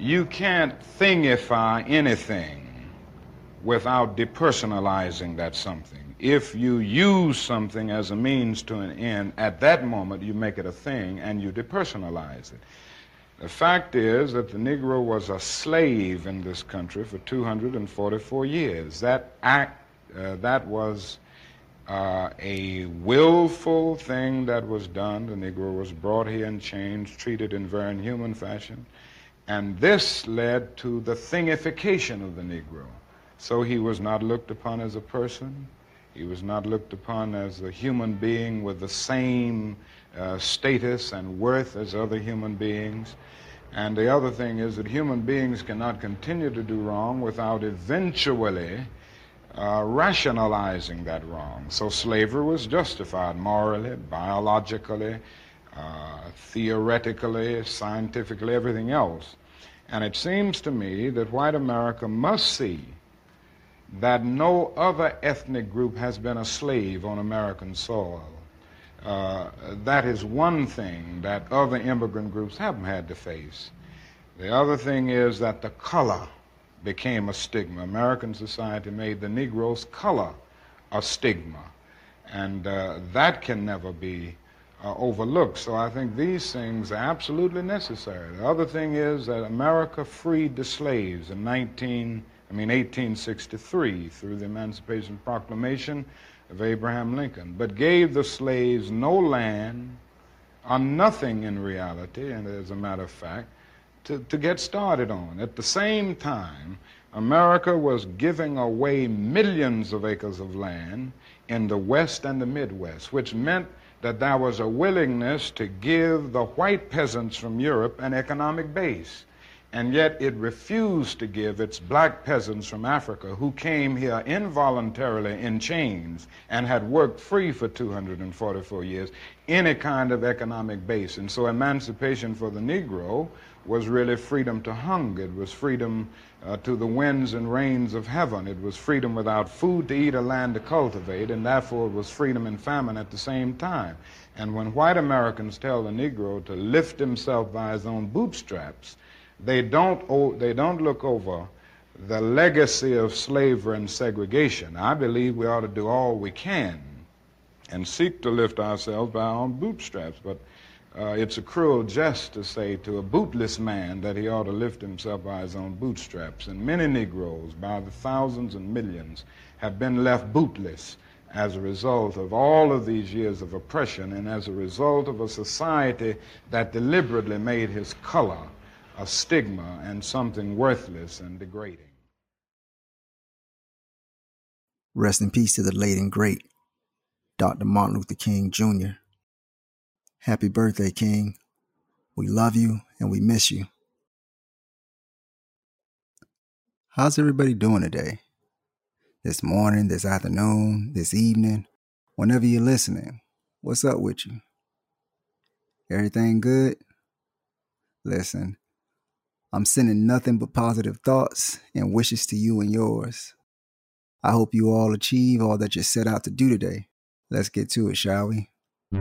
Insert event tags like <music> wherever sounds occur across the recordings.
you can't thingify anything without depersonalizing that something. If you use something as a means to an end, at that moment you make it a thing and you depersonalize it. The fact is that the Negro was a slave in this country for 244 years. That act, uh, that was uh, a willful thing that was done. The Negro was brought here in chains, treated in very inhuman fashion. And this led to the thingification of the Negro. So he was not looked upon as a person. He was not looked upon as a human being with the same uh, status and worth as other human beings. And the other thing is that human beings cannot continue to do wrong without eventually uh, rationalizing that wrong. So slavery was justified morally, biologically, uh, theoretically, scientifically, everything else. And it seems to me that white America must see that no other ethnic group has been a slave on American soil. Uh, that is one thing that other immigrant groups haven't had to face. The other thing is that the color became a stigma. American society made the Negro's color a stigma, and uh, that can never be uh, overlooked. So I think these things are absolutely necessary. The other thing is that America freed the slaves in 19, I mean 1863 through the Emancipation Proclamation of Abraham Lincoln, but gave the slaves no land or nothing in reality, and as a matter of fact, to, to get started on. At the same time, America was giving away millions of acres of land in the West and the Midwest, which meant that there was a willingness to give the white peasants from Europe an economic base and yet it refused to give its black peasants from Africa who came here involuntarily in chains and had worked free for 244 years any kind of economic base. And so emancipation for the Negro was really freedom to hunger. It was freedom uh, to the winds and rains of heaven. It was freedom without food to eat or land to cultivate, and therefore it was freedom and famine at the same time. And when white Americans tell the Negro to lift himself by his own bootstraps, they don't, they don't look over the legacy of slavery and segregation. I believe we ought to do all we can and seek to lift ourselves by our own bootstraps. But uh, it's a cruel jest to say to a bootless man that he ought to lift himself by his own bootstraps. And many Negroes, by the thousands and millions, have been left bootless as a result of all of these years of oppression and as a result of a society that deliberately made his color a stigma and something worthless and degrading. Rest in peace to the late and great Dr. Martin Luther King Jr. Happy birthday, King. We love you and we miss you. How's everybody doing today? This morning, this afternoon, this evening, whenever you're listening, what's up with you? Everything good? Listen, I'm sending nothing but positive thoughts and wishes to you and yours. I hope you all achieve all that you set out to do today. Let's get to it, shall we? Yeah.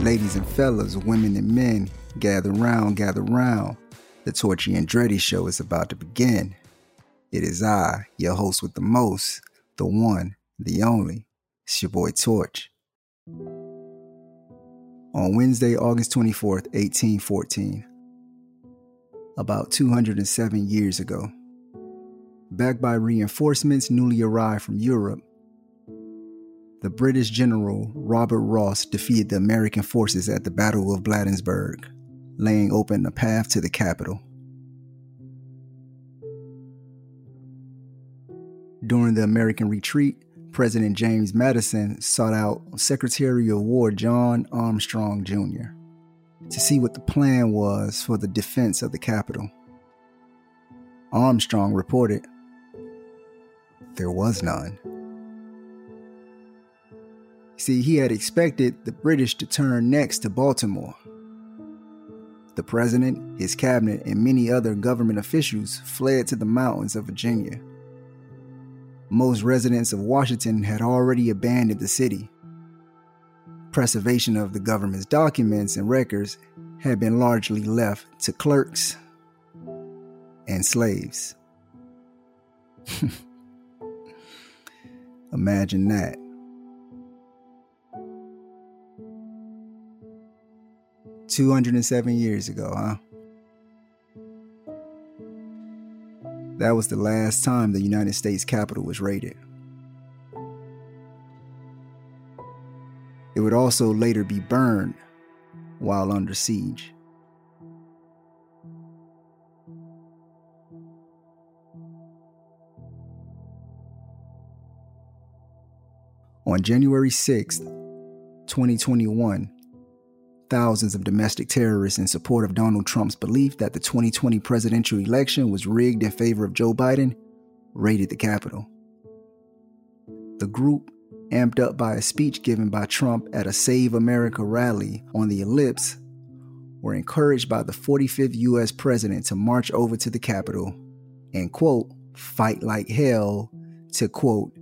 Ladies and fellas, women and men, gather round, gather round. The Torchy Andretti show is about to begin. It is I, your host with the most, the one, the only. It's your boy Torch. On Wednesday, August 24th, 1814, about 207 years ago, backed by reinforcements newly arrived from Europe, the British general Robert Ross defeated the American forces at the Battle of Bladensburg, laying open the path to the capital. During the American retreat, President James Madison sought out Secretary of War John Armstrong Jr. to see what the plan was for the defense of the capital. Armstrong reported there was none. See, he had expected the British to turn next to Baltimore. The president, his cabinet, and many other government officials fled to the mountains of Virginia. Most residents of Washington had already abandoned the city. Preservation of the government's documents and records had been largely left to clerks and slaves. <laughs> Imagine that. Two hundred and seven years ago, huh? That was the last time the United States Capitol was raided. It would also later be burned while under siege. On January 6, 2021, thousands of domestic terrorists in support of Donald Trump's belief that the 2020 presidential election was rigged in favor of Joe Biden raided the Capitol. The group, amped up by a speech given by Trump at a Save America rally on the Ellipse, were encouraged by the 45th U.S. president to march over to the Capitol and, quote, fight like hell to, quote,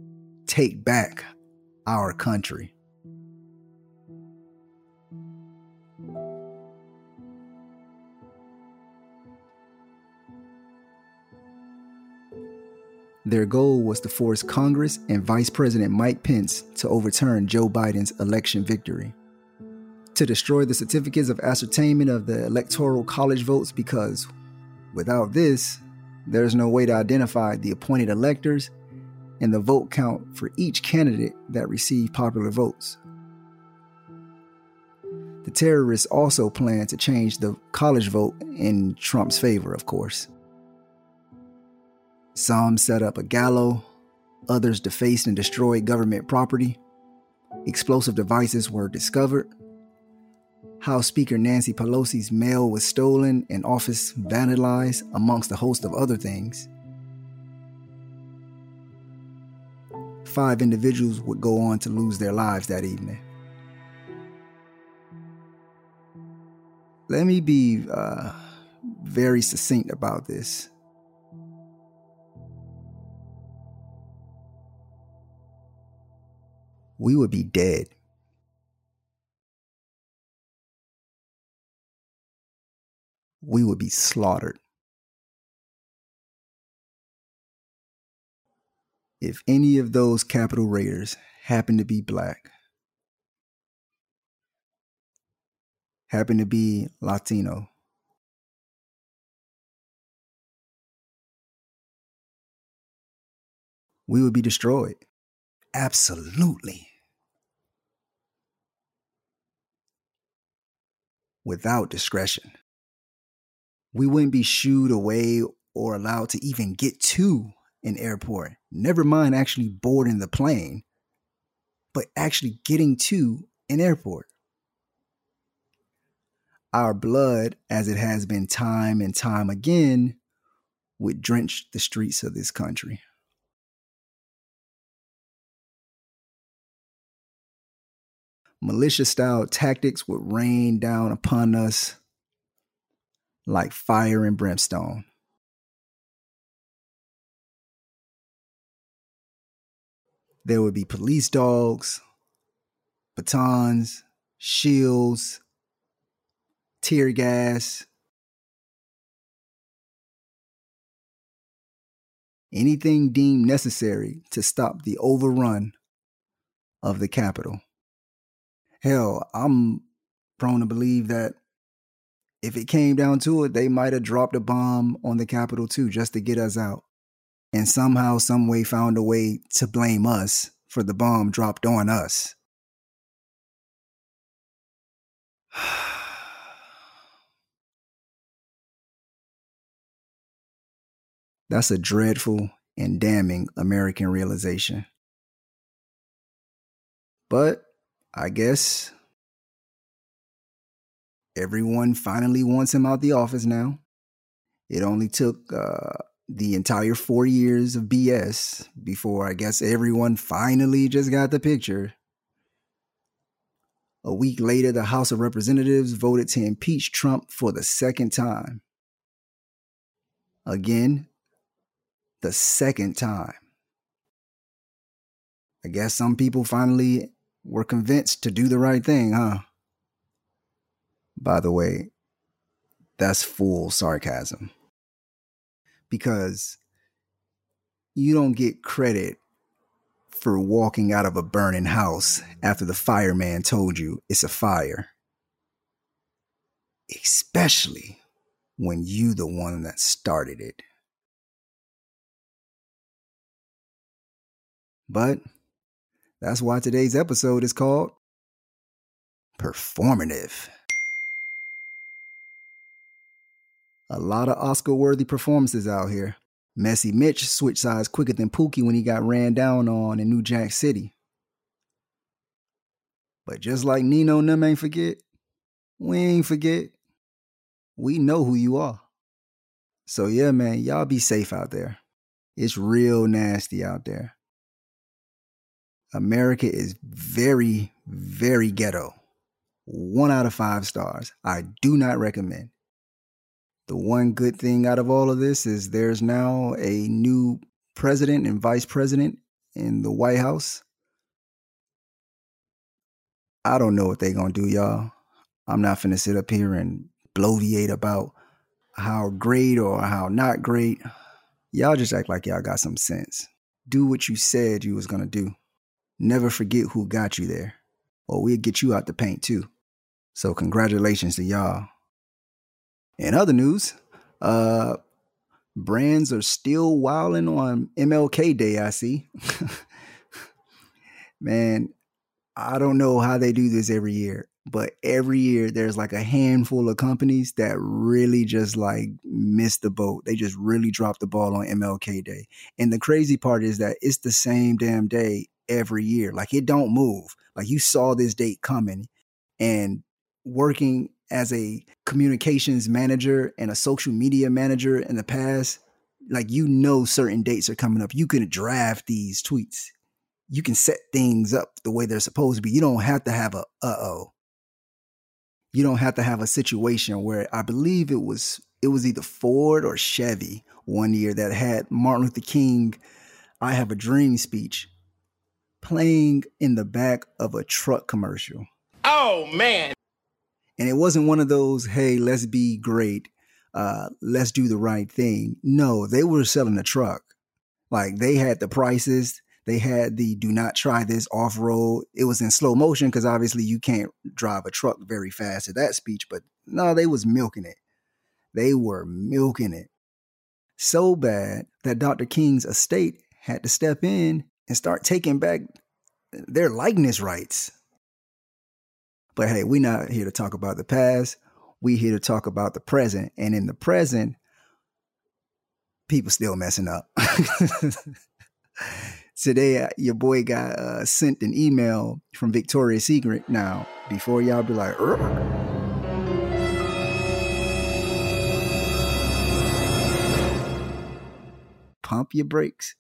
take back our country. Their goal was to force Congress and Vice President Mike Pence to overturn Joe Biden's election victory. To destroy the certificates of ascertainment of the Electoral College votes because, without this, there's no way to identify the appointed electors and the vote count for each candidate that received popular votes. The terrorists also plan to change the college vote in Trump's favor, of course. Some set up a gallows, others defaced and destroyed government property. Explosive devices were discovered. House Speaker Nancy Pelosi's mail was stolen and office vandalized, amongst a host of other things. Five individuals would go on to lose their lives that evening. Let me be uh, very succinct about this. We would be dead. We would be slaughtered. If any of those Capitol Raiders happen to be black, happen to be Latino, we would be destroyed. Absolutely. Without discretion. We wouldn't be shooed away or allowed to even get to an airport. Never mind actually boarding the plane, but actually getting to an airport. Our blood, as it has been time and time again, would drench the streets of this country. Militia style tactics would rain down upon us like fire and brimstone. There would be police dogs, batons, shields, tear gas, anything deemed necessary to stop the overrun of the Capitol. Hell, I'm prone to believe that if it came down to it, they might have dropped a bomb on the Capitol too, just to get us out. And somehow, some way, found a way to blame us for the bomb dropped on us. <sighs> That's a dreadful and damning American realization. But I guess everyone finally wants him out the office now. It only took uh, the entire four years of BS before I guess everyone finally just got the picture. A week later, the House of Representatives voted to impeach Trump for the second time. Again, the second time. I guess some people finally were convinced to do the right thing, huh? By the way, that's full sarcasm. Because you don't get credit for walking out of a burning house after the fireman told you it's a fire. Especially when you the one that started it. But that's why today's episode is called Performative. A lot of Oscar worthy performances out here. Messy Mitch switched sides quicker than Pookie when he got ran down on in New Jack City. But just like Nino and them ain't forget, we ain't forget. We know who you are. So yeah, man, y'all be safe out there. It's real nasty out there. America is very, very ghetto. One out of five stars. I do not recommend. The one good thing out of all of this is there's now a new president and vice president in the White House. I don't know what they're going to do, y'all. I'm not finna sit up here and bloviate about how great or how not great. Y'all just act like y'all got some sense. Do what you said you was going to do. Never forget who got you there, or we'll get you out the paint too. So, congratulations to y'all. In other news, uh, brands are still wilding on MLK Day, I see. <laughs> Man, I don't know how they do this every year, but every year there's like a handful of companies that really just like miss the boat. They just really drop the ball on MLK Day. And the crazy part is that it's the same damn day every year. Like it don't move. Like you saw this date coming and working as a communications manager and a social media manager in the past, like you know certain dates are coming up. You can draft these tweets. You can set things up the way they're supposed to be. You don't have to have a uh-oh. You don't have to have a situation where I believe it was it was either Ford or Chevy one year that had Martin Luther King I have a dream speech playing in the back of a truck commercial. Oh man. And it wasn't one of those, hey, let's be great. Uh, let's do the right thing. No, they were selling a truck. Like they had the prices, they had the do not try this off road. It was in slow motion because obviously you can't drive a truck very fast at that speech, but no, they was milking it. They were milking it so bad that Dr. King's estate had to step in and start taking back their likeness rights. But hey, we're not here to talk about the past. We're here to talk about the present. And in the present, people still messing up. <laughs> Today, uh, your boy got uh, sent an email from Victoria's Secret. Now, before y'all be like, pump your brakes.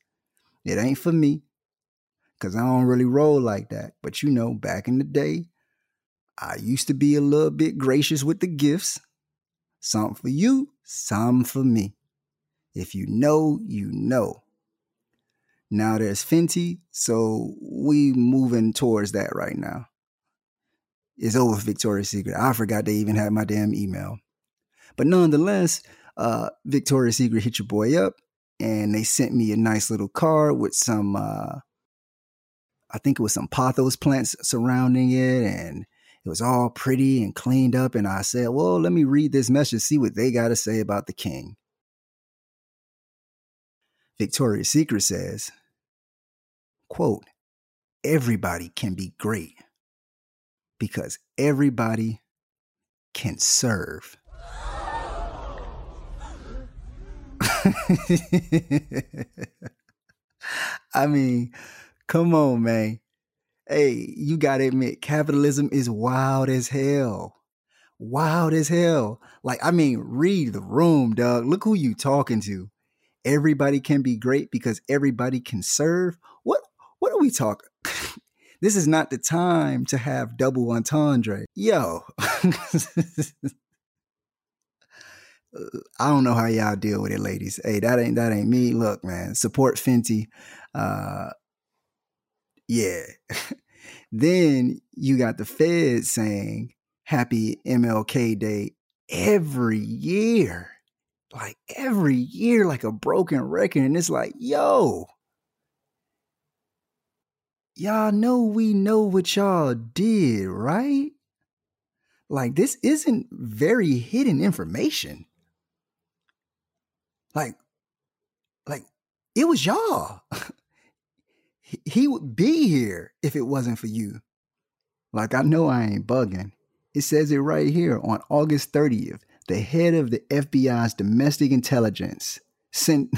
It ain't for me because I don't really roll like that. But you know, back in the day, I used to be a little bit gracious with the gifts. Some for you, some for me. If you know, you know. Now there's Fenty, so we moving towards that right now. It's over Victoria's Secret. I forgot they even had my damn email. But nonetheless, uh, Victoria's Secret hit your boy up and they sent me a nice little card with some uh, I think it was some pothos plants surrounding it and it was all pretty and cleaned up. And I said, well, let me read this message, see what they got to say about the king. Victoria's Secret says, quote, everybody can be great because everybody can serve. <laughs> I mean, come on, man. Hey, you got to admit, capitalism is wild as hell. Wild as hell. Like, I mean, read the room, dog. Look who you talking to. Everybody can be great because everybody can serve. What what are we talking? <laughs> This is not the time to have double entendre. Yo. <laughs> I don't know how y'all deal with it, ladies. Hey, that ain't that ain't me. Look, man, support Fenty. Uh yeah. <laughs> then you got the Fed saying happy MLK Day every year. Like every year, like a broken record. And it's like, yo, y'all know we know what y'all did, right? Like, this isn't very hidden information. Like, like it was y'all. <laughs> he would be here if it wasn't for you. Like, I know I ain't bugging. It says it right here on August 30th. The head of the FBI's domestic intelligence sent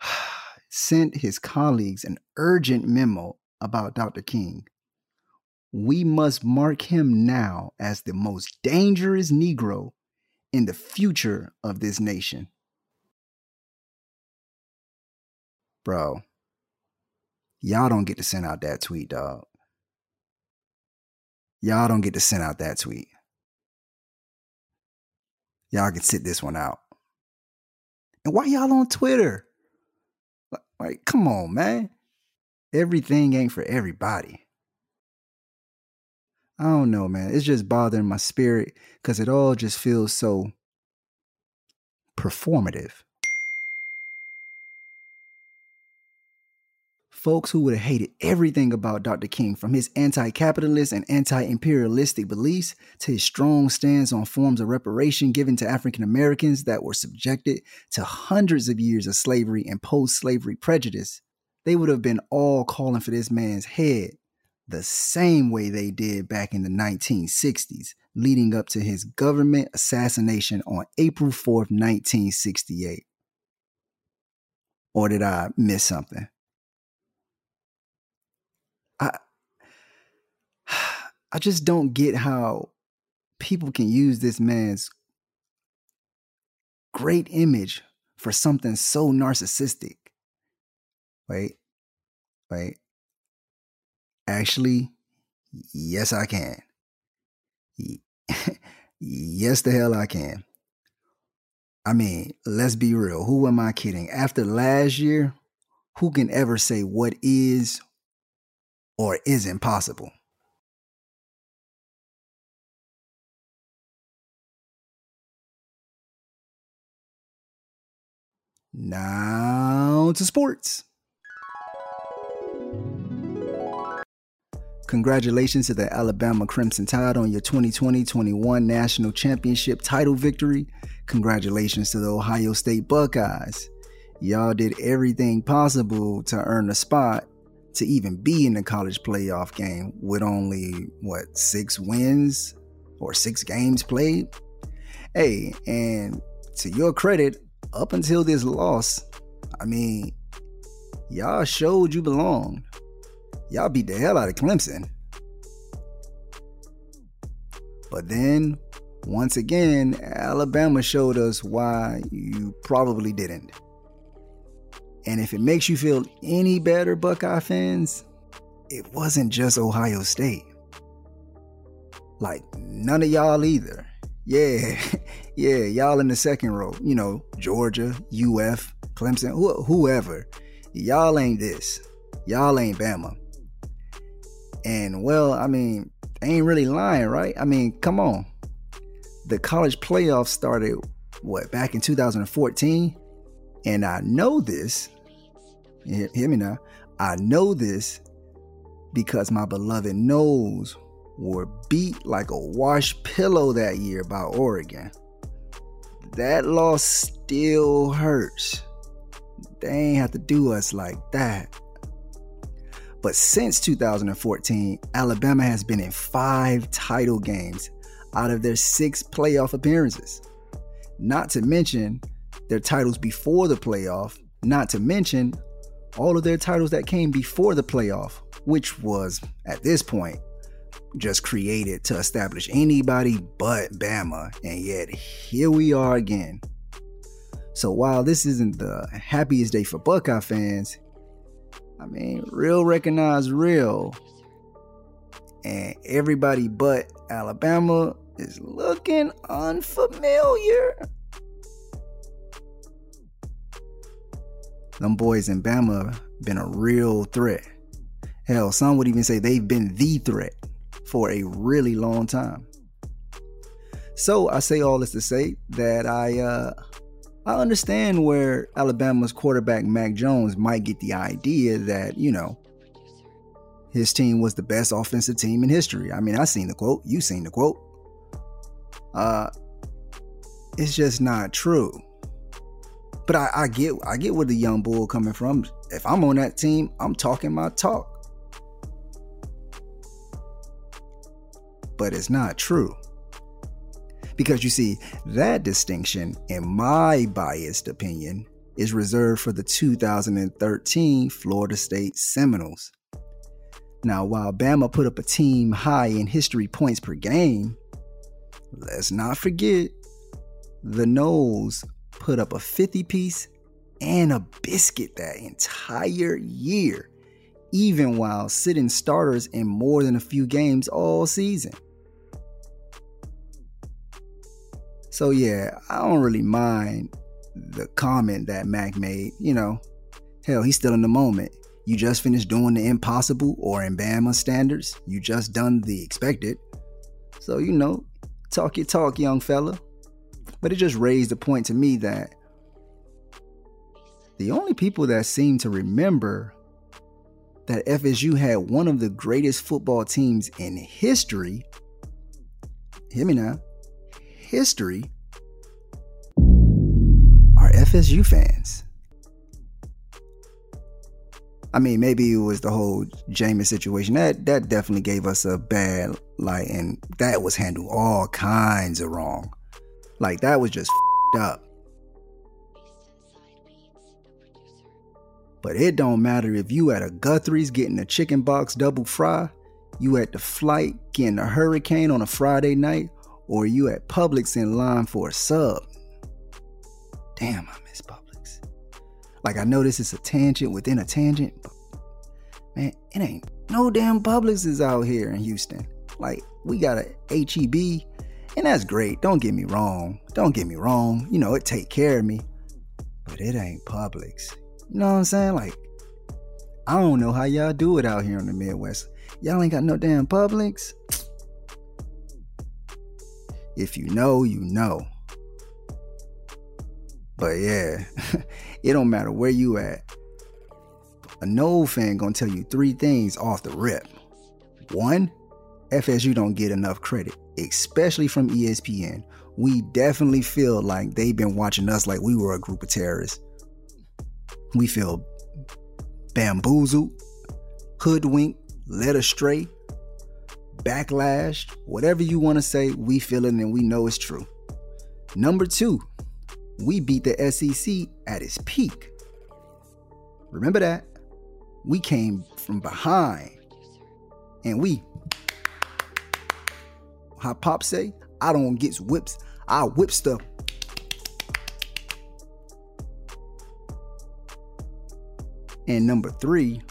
<sighs> sent his colleagues an urgent memo about Dr. King. We must mark him now as the most dangerous Negro in the future of this nation. Bro, y'all don't get to send out that tweet, dog. Y'all don't get to send out that tweet. Y'all can sit this one out. And why y'all on Twitter? Like, come on, man. Everything ain't for everybody. I don't know, man. It's just bothering my spirit because it all just feels so performative. Folks who would have hated everything about Dr. King, from his anti capitalist and anti imperialistic beliefs to his strong stance on forms of reparation given to African Americans that were subjected to hundreds of years of slavery and post slavery prejudice, they would have been all calling for this man's head the same way they did back in the 1960s, leading up to his government assassination on April 4th, 1968. Or did I miss something? I just don't get how people can use this man's great image for something so narcissistic. Wait, wait. Actually, yes, I can. <laughs> yes, the hell I can. I mean, let's be real. Who am I kidding? After last year, who can ever say what is or isn't possible. Now to sports. Congratulations to the Alabama Crimson Tide on your 2020 21 National Championship title victory. Congratulations to the Ohio State Buckeyes. Y'all did everything possible to earn a spot to even be in the college playoff game with only what six wins or six games played. Hey, and to your credit, up until this loss, I mean, y'all showed you belonged. Y'all beat the hell out of Clemson. But then, once again, Alabama showed us why you probably didn't. And if it makes you feel any better, Buckeye fans, it wasn't just Ohio State. Like, none of y'all either. Yeah, <laughs> yeah, y'all in the second row. You know, Georgia, UF, Clemson, wh- whoever. Y'all ain't this. Y'all ain't Bama. And well, I mean, they ain't really lying, right? I mean, come on. The college playoffs started, what, back in 2014? And I know this, hear me now, I know this because my beloved Noles were beat like a wash pillow that year by Oregon. That loss still hurts. They ain't have to do us like that. But since 2014, Alabama has been in five title games out of their six playoff appearances. Not to mention their titles before the playoff, not to mention all of their titles that came before the playoff, which was at this point just created to establish anybody but Bama. And yet here we are again. So while this isn't the happiest day for Buckeye fans, I mean, real recognize real. And everybody but Alabama is looking unfamiliar. Them boys in Bama been a real threat. Hell, some would even say they've been the threat for a really long time. So I say all this to say that I uh, I understand where Alabama's quarterback Mac Jones might get the idea that you know his team was the best offensive team in history. I mean, I seen the quote, you seen the quote. Uh, it's just not true. But I, I get I get where the young bull coming from. If I'm on that team, I'm talking my talk. But it's not true. Because you see, that distinction, in my biased opinion, is reserved for the 2013 Florida State Seminoles. Now, while Bama put up a team high in history points per game, let's not forget the Noles put up a 50 piece and a biscuit that entire year, even while sitting starters in more than a few games all season. So, yeah, I don't really mind the comment that Mac made. You know, hell, he's still in the moment. You just finished doing the impossible, or in Bama standards, you just done the expected. So, you know, talk your talk, young fella. But it just raised the point to me that the only people that seem to remember that FSU had one of the greatest football teams in history, hear me now, history, are FSU fans. I mean, maybe it was the whole Jameis situation. That that definitely gave us a bad light, and that was handled all kinds of wrong. Like that was just up. But it don't matter if you at a Guthrie's getting a chicken box double fry, you at the flight getting a hurricane on a Friday night, or you at Publix in line for a sub. Damn, I miss Publix. Like I know this is a tangent within a tangent, but man, it ain't no damn Publix is out here in Houston. Like we got a HEB and that's great. Don't get me wrong. Don't get me wrong. You know, it take care of me. But it ain't Publix. You know what I'm saying? Like, I don't know how y'all do it out here in the Midwest. Y'all ain't got no damn Publix. If you know, you know. But yeah, <laughs> it don't matter where you at. A no fan gonna tell you three things off the rip. One, FSU don't get enough credit especially from ESPN, we definitely feel like they've been watching us like we were a group of terrorists. We feel bamboozled, hoodwinked, led astray, backlashed, whatever you want to say, we feel it and we know it's true. Number two, we beat the SEC at its peak. Remember that? We came from behind and we how Pop say, I don't get whips, I whip stuff. And number three,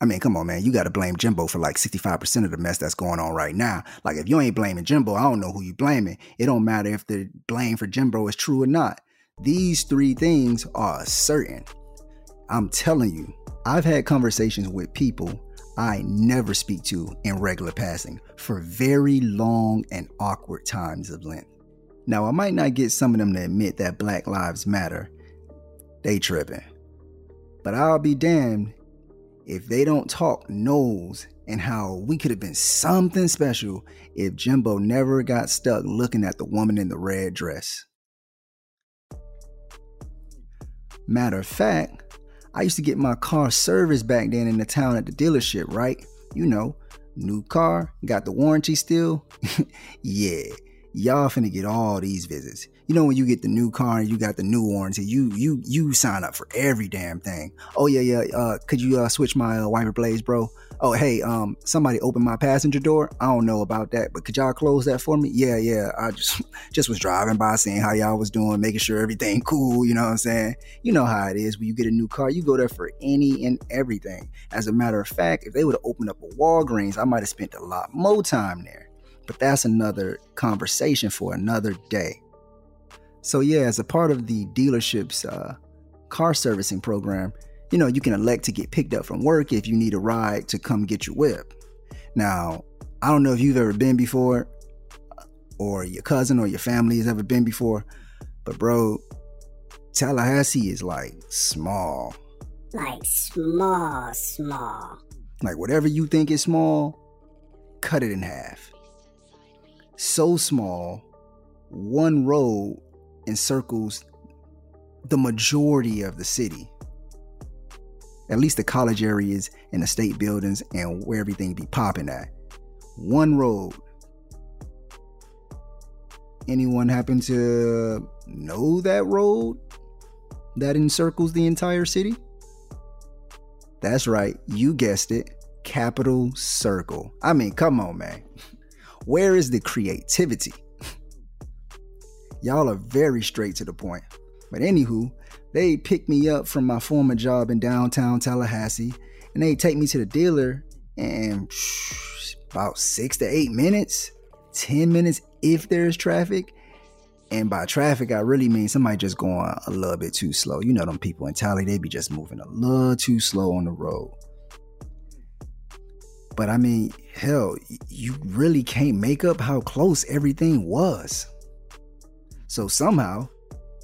I mean, come on, man. You got to blame Jimbo for like 65% of the mess that's going on right now. Like, if you ain't blaming Jimbo, I don't know who you blaming. It don't matter if the blame for Jimbo is true or not. These three things are certain. I'm telling you, I've had conversations with people I never speak to in regular passing for very long and awkward times of length. Now, I might not get some of them to admit that Black Lives Matter. They tripping. But I'll be damned if they don't talk Noles and how we could have been something special if Jimbo never got stuck looking at the woman in the red dress. Matter of fact, I used to get my car serviced back then in the town at the dealership, right? You know, new car, got the warranty still. <laughs> yeah, y'all finna get all these visits. You know when you get the new car and you got the new warranty, you you you sign up for every damn thing. Oh yeah yeah. Uh, could you uh, switch my uh, wiper blades, bro? Oh hey, um, somebody opened my passenger door. I don't know about that, but could y'all close that for me? Yeah yeah. I just <laughs> just was driving by, seeing how y'all was doing, making sure everything <laughs> cool. You know what I'm saying? You know how it is when you get a new car. You go there for any and everything. As a matter of fact, if they would have opened up a Walgreens, I might have spent a lot more time there. But that's another conversation for another day. So, yeah, as a part of the dealership's uh, car servicing program, you know, you can elect to get picked up from work if you need a ride to come get your whip. Now, I don't know if you've ever been before, or your cousin or your family has ever been before, but bro, Tallahassee is like small. Like small, small. Like whatever you think is small, cut it in half. So small, one road encircles the majority of the city. At least the college areas and the state buildings and where everything be popping at. One road. Anyone happen to know that road that encircles the entire city? That's right, you guessed it. Capital Circle. I mean, come on, man. Where is the creativity? Y'all are very straight to the point. But anywho, they picked me up from my former job in downtown Tallahassee, and they take me to the dealer, and about six to eight minutes, ten minutes if there's traffic. And by traffic, I really mean somebody just going a little bit too slow. You know them people in Tally, they be just moving a little too slow on the road. But I mean, hell, you really can't make up how close everything was. So somehow,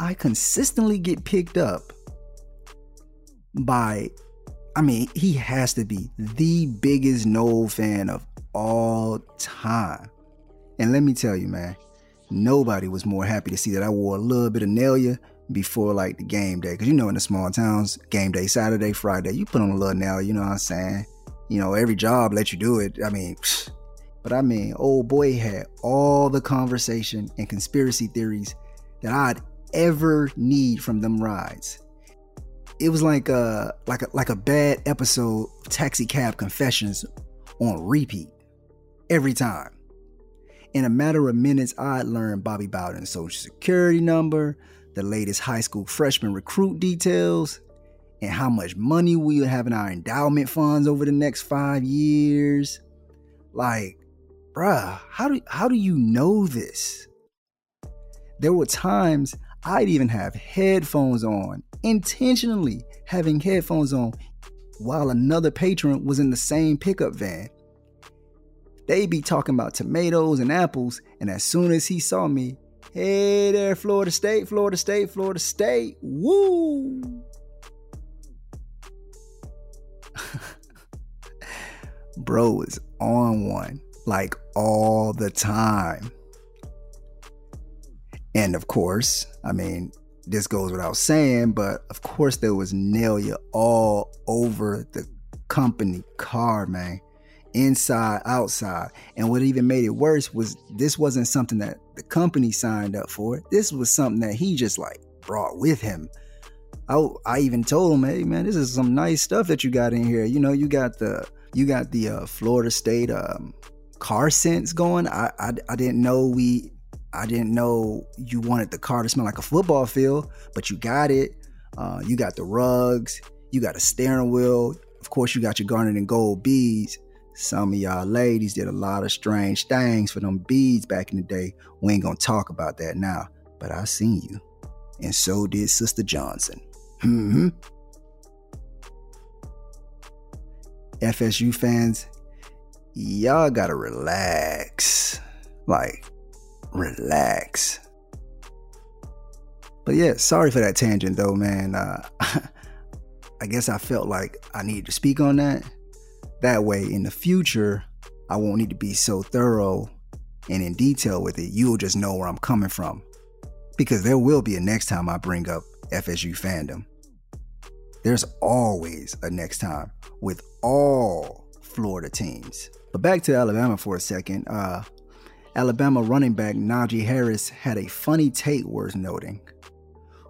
I consistently get picked up by, I mean, he has to be the biggest Nole fan of all time. And let me tell you, man, nobody was more happy to see that I wore a little bit of Nelia before like the game day. Cause you know, in the small towns, game day, Saturday, Friday, you put on a little Nelia, you know what I'm saying? You know, every job let you do it. I mean, <sighs> but I mean, old boy had all the conversation and conspiracy theories that I'd ever need from them rides. It was like a like a like a bad episode of Taxi Cab Confessions on repeat every time. In a matter of minutes, I'd learned Bobby Bowden's social security number, the latest high school freshman recruit details, and how much money we would have in our endowment funds over the next five years. Like, bruh, how do how do you know this? There were times I'd even have headphones on, intentionally having headphones on while another patron was in the same pickup van. They'd be talking about tomatoes and apples, and as soon as he saw me, hey there, Florida State, Florida State, Florida State, woo! <laughs> Bro is on one, like all the time. And of course, I mean, this goes without saying, but of course there was Nelia all over the company car, man. Inside, outside. And what even made it worse was this wasn't something that the company signed up for. This was something that he just like brought with him. I, I even told him, hey man, this is some nice stuff that you got in here. You know, you got the you got the uh, Florida State um, car scents going. I, I I didn't know we I didn't know you wanted the car to smell like a football field, but you got it. Uh, you got the rugs, you got a steering wheel. Of course, you got your garnet and gold beads. Some of y'all ladies did a lot of strange things for them beads back in the day. We ain't gonna talk about that now, but I seen you. And so did Sister Johnson. Hmm. FSU fans, y'all gotta relax. Like, relax. But yeah, sorry for that tangent though, man. Uh, <laughs> I guess I felt like I needed to speak on that. That way, in the future, I won't need to be so thorough and in detail with it. You'll just know where I'm coming from. Because there will be a next time I bring up FSU fandom. There's always a next time with all Florida teams. But back to Alabama for a second. Uh, Alabama running back Najee Harris had a funny take worth noting.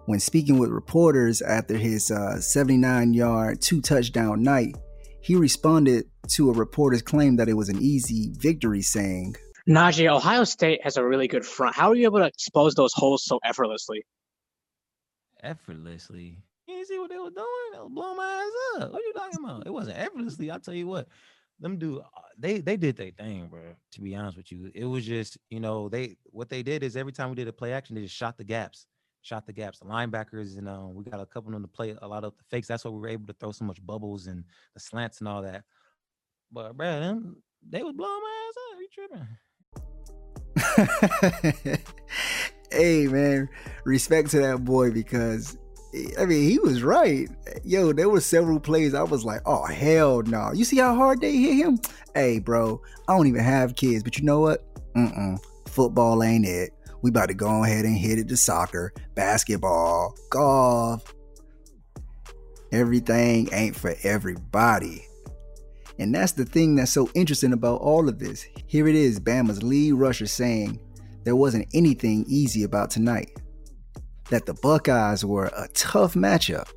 When speaking with reporters after his 79 uh, yard, two touchdown night, he responded to a reporter's claim that it was an easy victory, saying, Najee, Ohio State has a really good front. How are you able to expose those holes so effortlessly? Effortlessly? See what they were doing? They was blowing my ass up. What are you talking about? It wasn't effortlessly. I'll tell you what. Them do uh, they they did their thing, bro. To be honest with you, it was just you know they what they did is every time we did a play action, they just shot the gaps, shot the gaps. The linebackers, and know, we got a couple of them to play a lot of the fakes. That's why we were able to throw so much bubbles and the slants and all that. But bro, them they was blowing my ass up. You tripping? <laughs> hey man, respect to that boy because I mean he was right. Yo, there were several plays I was like, oh hell no. You see how hard they hit him? Hey bro, I don't even have kids, but you know what? Mm-mm. Football ain't it. We about to go ahead and hit it to soccer, basketball, golf. Everything ain't for everybody. And that's the thing that's so interesting about all of this. Here it is Bama's lead rusher saying there wasn't anything easy about tonight, that the Buckeyes were a tough matchup.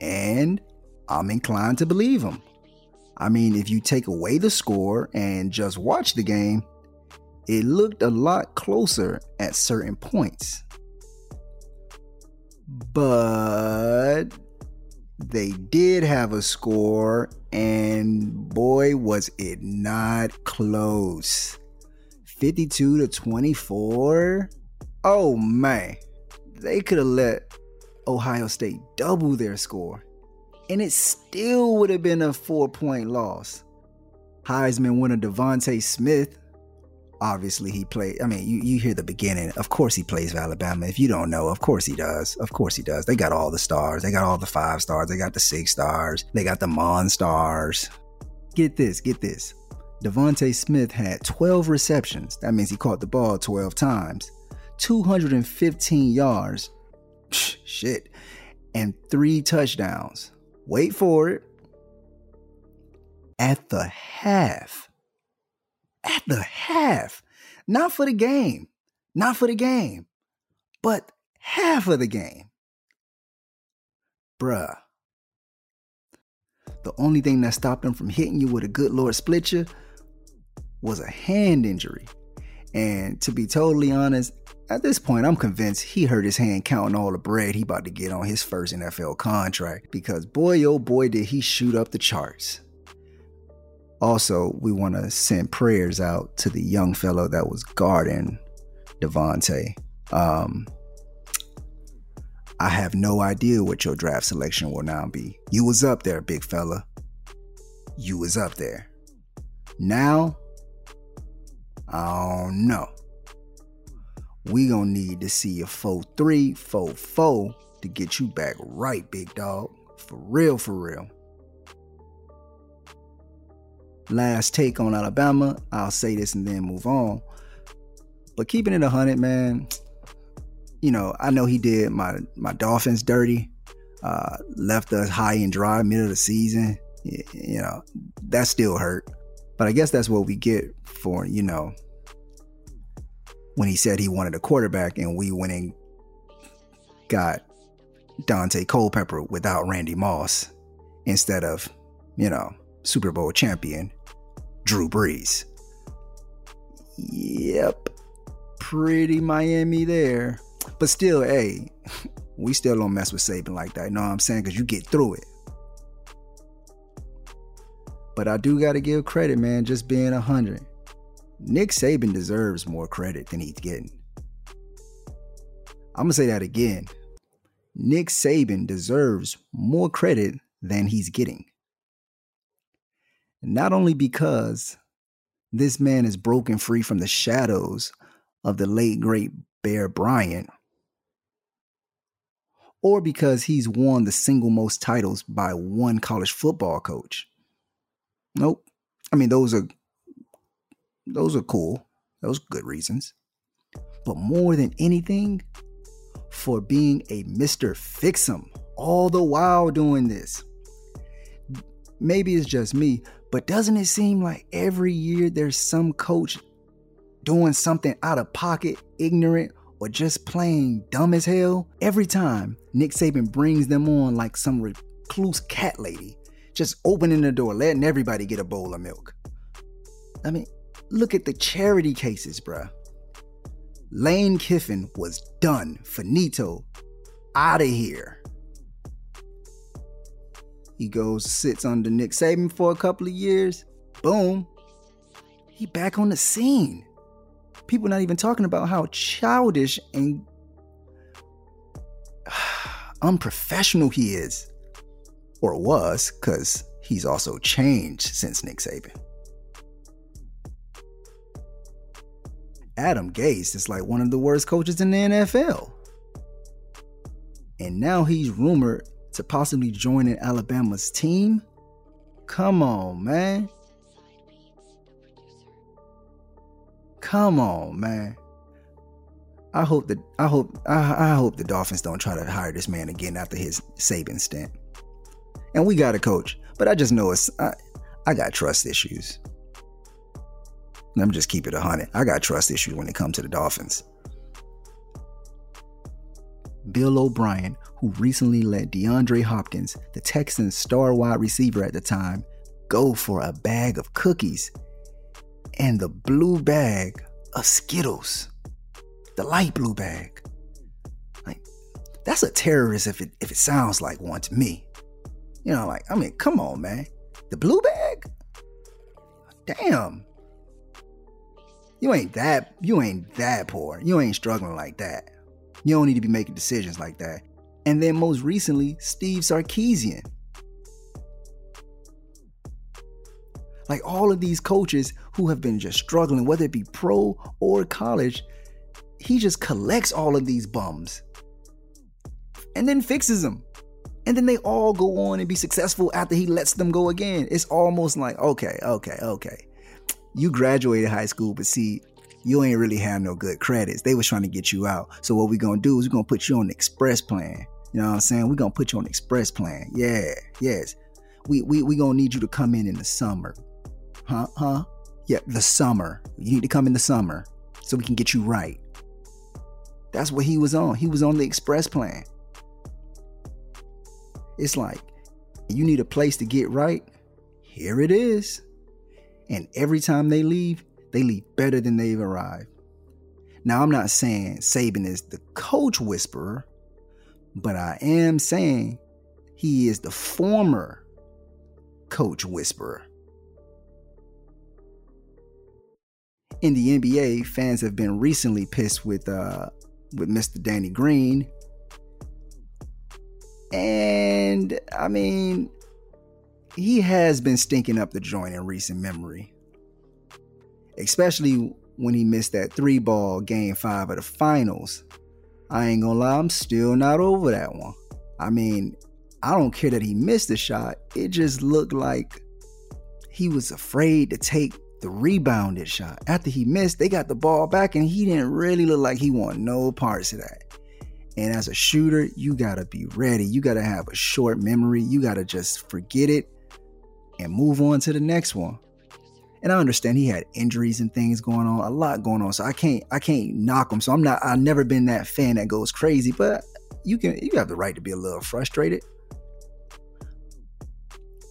And I'm inclined to believe him. I mean, if you take away the score and just watch the game, it looked a lot closer at certain points. But they did have a score, and boy, was it not close. 52 to 24. Oh man, they could have let Ohio State double their score, and it still would have been a four point loss. Heisman winner DeVonta Smith obviously he played. I mean, you, you hear the beginning. Of course he plays for Alabama. If you don't know, of course he does. Of course he does. They got all the stars. They got all the five stars. They got the six stars. They got the Mon stars. Get this, get this. DeVonta Smith had 12 receptions. That means he caught the ball 12 times. 215 yards. Shit. And three touchdowns. Wait for it. At the half at the half. Not for the game, not for the game, but half of the game. Bruh. The only thing that stopped him from hitting you with a good Lord split you was a hand injury. And to be totally honest, at this point, I'm convinced he hurt his hand counting all the bread he about to get on his first NFL contract because boy, oh boy, did he shoot up the charts. Also, we want to send prayers out to the young fellow that was guarding DeVonta. Um, I have no idea what your draft selection will now be. You was up there, big fella. You was up there. Now, I don't know. We gonna need to see a 4-3, 4-4 to get you back right, big dog. For real, for real last take on Alabama. I'll say this and then move on. But keeping it 100, man, you know, I know he did my, my Dolphins dirty, uh, left us high and dry middle of the season. You know, that still hurt. But I guess that's what we get for, you know, when he said he wanted a quarterback and we went and got Daunte Culpepper without Randy Moss instead of, you know, Super Bowl champion Drew Brees. Yep, pretty Miami there. But still, hey, <laughs> we still don't mess with Saban like that. You know what I'm saying? Because you get through it. But I do got to give credit, man, just being 100. Nick Saban deserves more credit than he's getting. I'm going to say that again. Nick Saban deserves more credit than he's getting. Not only because this man is broken free from the shadows of the late great Bear Bryant, or because he's won the single most titles by one college football coach. Nope. I mean, those are those are cool. Those are good reasons. But more than anything, for being a Mr. Fix'em all the while doing this. Maybe it's just me, but doesn't it seem like every year there's some coach doing something out of pocket, ignorant, or just plain dumb as hell, every time Nick Saban brings them on like some recluse cat lady, just opening the door, letting everybody get a bowl of milk. I mean, look at the charity cases, bruh. Lane Kiffin was done, finito, out of here. He goes, sits under Nick Saban for a couple of years. Boom. He back on the scene. People not even talking about how childish and <sighs> unprofessional he is. Or was, because he's also changed since Nick Saban. Adam Gase is like one of the worst coaches in the NFL. And now he's rumored to possibly join in Alabama's team. Come on, man. Come on, man. I hope that I hope I, I hope the Dolphins don't try to hire this man again after his Saban stint. And we got a coach, but I just know it's I, I got trust issues. Let me just keep it a hundred. I got trust issues when it comes to the Dolphins. Bill O'Brien, who recently let DeAndre Hopkins, the Texans' star wide receiver at the time, go for a bag of cookies and the blue bag of Skittles, the light blue bag. Like, that's a terrorist if it if it sounds like one to me. You know, like I mean, come on, man, the blue bag. Damn, you ain't that you ain't that poor. You ain't struggling like that. You don't need to be making decisions like that. And then most recently, Steve Sarkisian. Like all of these coaches who have been just struggling, whether it be pro or college, he just collects all of these bums and then fixes them. And then they all go on and be successful after he lets them go again. It's almost like, okay, okay, okay. You graduated high school, but see, you ain't really have no good credits. They was trying to get you out. So what we gonna do is we gonna put you on the express plan. You know what I'm saying? we gonna put you on the express plan. Yeah, yes. We we we gonna need you to come in in the summer. Huh? Huh? Yeah, the summer. You need to come in the summer so we can get you right. That's what he was on. He was on the express plan. It's like, you need a place to get right. Here it is. And every time they leave, they leave better than they've arrived. Now, I'm not saying Saban is the coach whisperer, but I am saying he is the former coach whisperer. in the NBA, fans have been recently pissed with uh, with Mr. Danny Green. And I mean, he has been stinking up the joint in recent memory. Especially when he missed that three ball game five of the finals. I ain't gonna lie, I'm still not over that one. I mean, I don't care that he missed the shot. It just looked like he was afraid to take the rebounded shot. After he missed, they got the ball back, and he didn't really look like he wanted no parts of that. And as a shooter, you gotta be ready. You gotta have a short memory. You gotta just forget it and move on to the next one. And I understand he had injuries and things going on, a lot going on. So I can't I can't knock him. So I'm not I've never been that fan that goes crazy, but you can you have the right to be a little frustrated.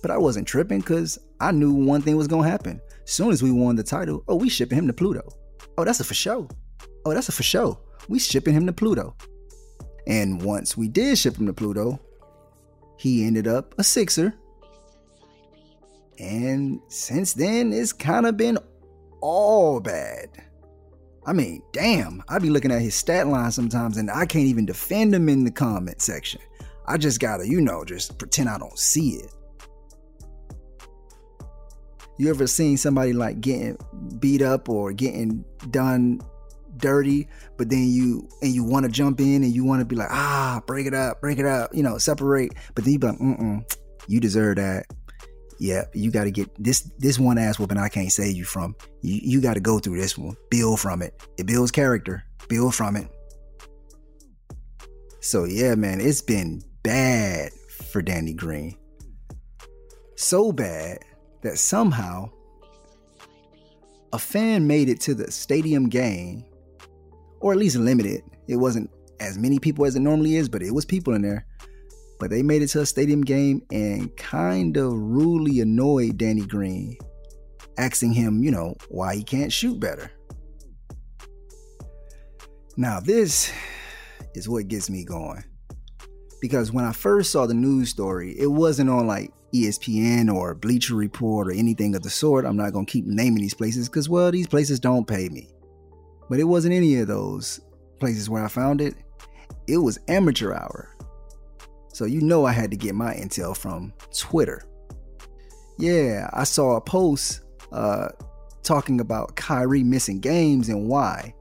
But I wasn't tripping because I knew one thing was gonna happen. Soon as we won the title, oh, we shipping him to Pluto. Oh, that's a for show. Oh, that's a for show. We shipping him to Pluto. And once we did ship him to Pluto, he ended up a Sixer. And since then, it's kind of been all bad. I mean, damn, I'd be looking at his stat line sometimes and I can't even defend him in the comment section. I just gotta, you know, just pretend I don't see it. You ever seen somebody like getting beat up or getting done dirty, but then you and you want to jump in and you want to be like, ah, break it up, break it up, you know, separate. But then you be like, mm you deserve that. Yeah, you got to get this this one ass whooping. I can't save you from. You you got to go through this one. Build from it. It builds character. Build from it. So yeah, man, it's been bad for Danny Green. So bad that somehow a fan made it to the stadium game, or at least limited. It wasn't as many people as it normally is, but it was people in there. But they made it to a stadium game and kind of rudely annoyed Danny Green, asking him, you know, why he can't shoot better. Now, this is what gets me going. Because when I first saw the news story, it wasn't on like ESPN or Bleacher Report or anything of the sort. I'm not going to keep naming these places because, well, these places don't pay me. But it wasn't any of those places where I found it. It was amateur hour. So you know I had to get my intel from Twitter. Yeah, I saw a post uh, talking about Kyrie missing games and why.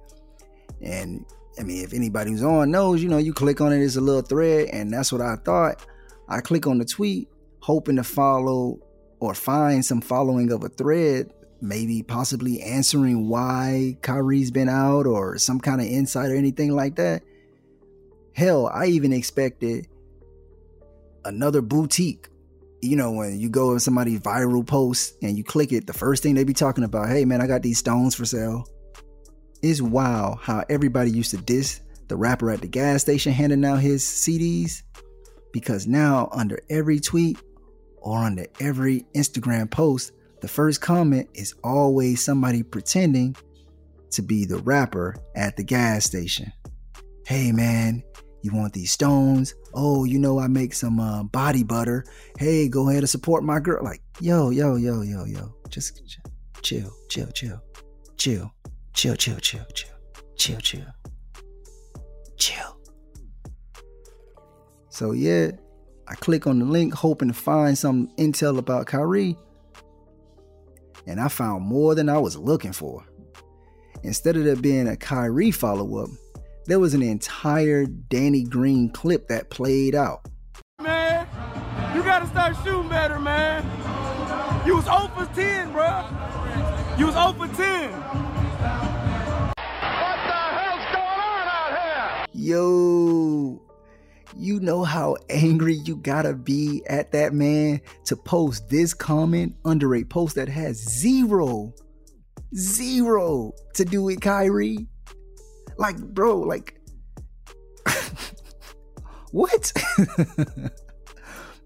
And I mean, if anybody who's on knows, you know, you click on it, it's a little thread, and that's what I thought. I click on the tweet, hoping to follow or find some following of a thread, maybe possibly answering why Kyrie's been out or some kind of insight or anything like that. Hell, I even expected another boutique. You know, when you go to somebody's viral post and you click it, the first thing they be talking about, hey man, I got these stones for sale. It's wild how everybody used to diss the rapper at the gas station handing out his CDs because now under every tweet or under every Instagram post, the first comment is always somebody pretending to be the rapper at the gas station. Hey man, you want these stones? Oh, you know I make some uh, body butter. Hey, go ahead and support my girl. Like, yo, yo, yo, yo, yo. Just chill, chill, chill, chill, chill, chill, chill, chill, chill, chill, chill. So yeah, I click on the link hoping to find some intel about Kyrie, and I found more than I was looking for. Instead of there being a Kyrie follow up, there was an entire Danny Green clip that played out. Man, you gotta start shooting better, man. You was 0 for 10, bro. You was 0 for 10. What the hell's going on out here? Yo, you know how angry you gotta be at that man to post this comment under a post that has zero, zero to do with Kyrie? Like, bro, like, <laughs> what? <laughs>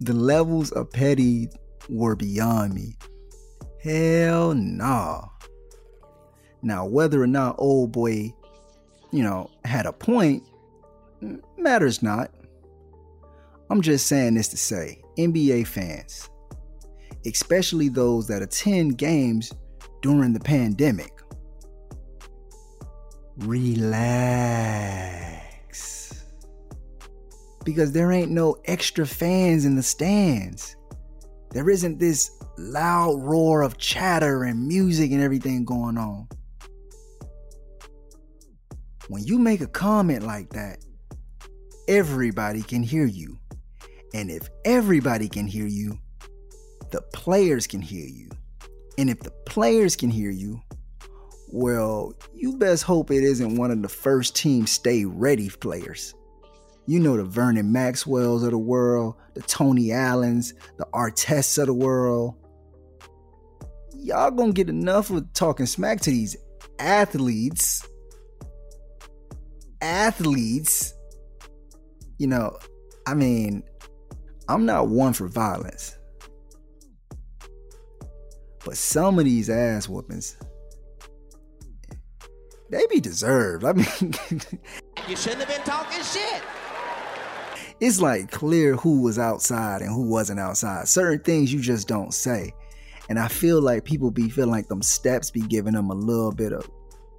the levels of petty were beyond me. Hell nah. Now, whether or not old boy, you know, had a point, matters not. I'm just saying this to say, NBA fans, especially those that attend games during the pandemic, relax. Because there ain't no extra fans in the stands. There isn't this loud roar of chatter and music and everything going on. When you make a comment like that, everybody can hear you. And if everybody can hear you, the players can hear you. And if the players can hear you, well, you best hope it isn't one of the first team stay ready players. You know the Vernon Maxwells of the world, the Tony Allens, the Artests of the world. Y'all gonna get enough of talking smack to these athletes. Athletes. You know, I mean, I'm not one for violence. But some of these ass whoopings, they be deserved. I mean, <laughs> You shouldn't have been talking shit. it's like clear who was outside and who wasn't outside. Certain things you just don't say. And I feel like people be feeling like them steps be giving them a little bit of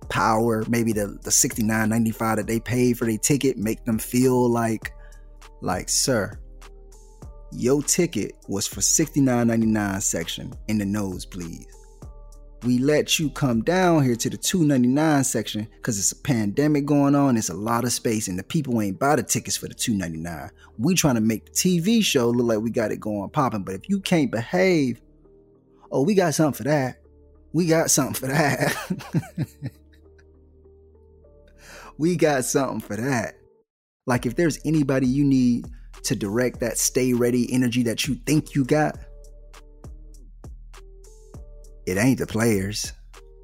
power. Maybe the, the 69.95 that they paid for their ticket make them feel like, like, sir, your ticket was for 69.99 section in the nosebleed. We let you come down here to the 299 section because it's a pandemic going on. It's a lot of space, and the people ain't buy the tickets for the 299. We trying to make the TV show look like we got it going popping. But if you can't behave, oh, we got something for that. We got something for that. <laughs> we got something for that. Like if there's anybody you need to direct that stay ready energy that you think you got, it ain't the players.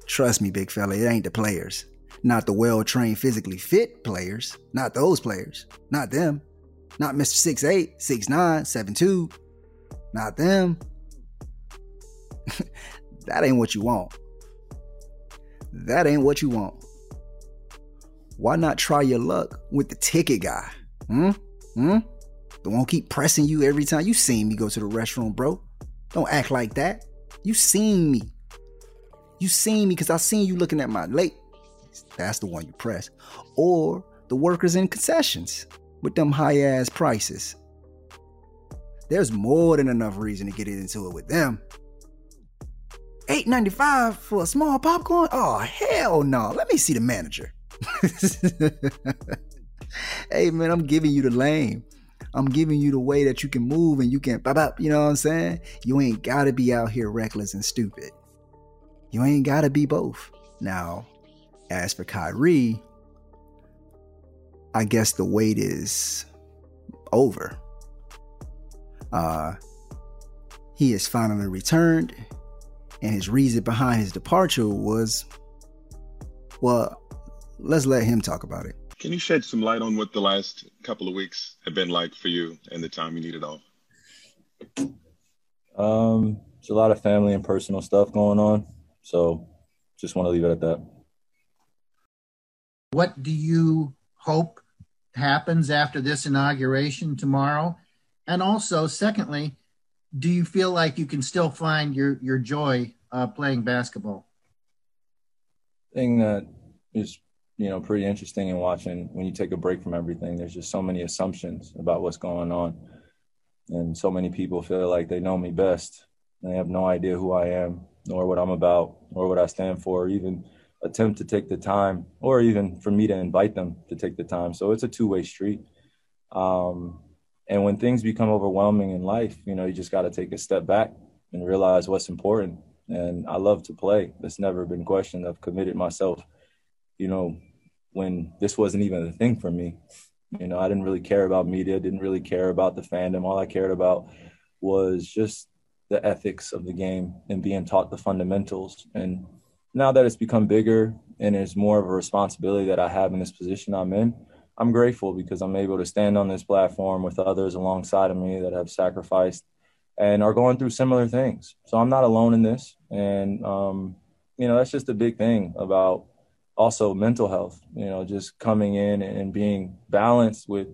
Trust me, big fella, it ain't the players. Not the well trained, physically fit players. Not those players. Not them. Not Mr. 6'8, 6'9, 7'2. Not them. <laughs> that ain't what you want. That ain't what you want. Why not try your luck with the ticket guy? Hmm? Hmm? The one keep pressing you every time you seen me go to the restroom, bro. Don't act like that. You seen me. You seen me because I seen you looking at my late. That's the one you press. Or the workers in concessions with them high ass prices. There's more than enough reason to get into it with them. $8.95 for a small popcorn? Oh, hell no. Let me see the manager. <laughs> hey, man, I'm giving you the lane. I'm giving you the way that you can move and you can, you know what I'm saying? You ain't got to be out here reckless and stupid. You ain't got to be both. Now, as for Kyrie, I guess the wait is over. Uh, he has finally returned, and his reason behind his departure was, well, let's let him talk about it. Can you shed some light on what the last couple of weeks have been like for you and the time you needed off? Um, there's a lot of family and personal stuff going on, so just want to leave it at that. What do you hope happens after this inauguration tomorrow? And also, secondly, do you feel like you can still find your your joy uh, playing basketball? Thing that is you know pretty interesting in watching when you take a break from everything. There's just so many assumptions about what's going on, and so many people feel like they know me best, and they have no idea who I am, nor what I'm about, nor what I stand for, or even attempt to take the time, or even for me to invite them to take the time. So it's a two way street. Um, and when things become overwhelming in life, you know, you just got to take a step back and realize what's important. And I love to play. That's never been questioned. I've committed myself, you know, when this wasn't even a thing for me. You know, I didn't really care about media, didn't really care about the fandom. All I cared about was just the ethics of the game and being taught the fundamentals. And now that it's become bigger and there's more of a responsibility that I have in this position I'm in, I'm grateful because I'm able to stand on this platform with others alongside of me that have sacrificed and are going through similar things. So I'm not alone in this. And, um, you know, that's just a big thing about also mental health, you know, just coming in and being balanced with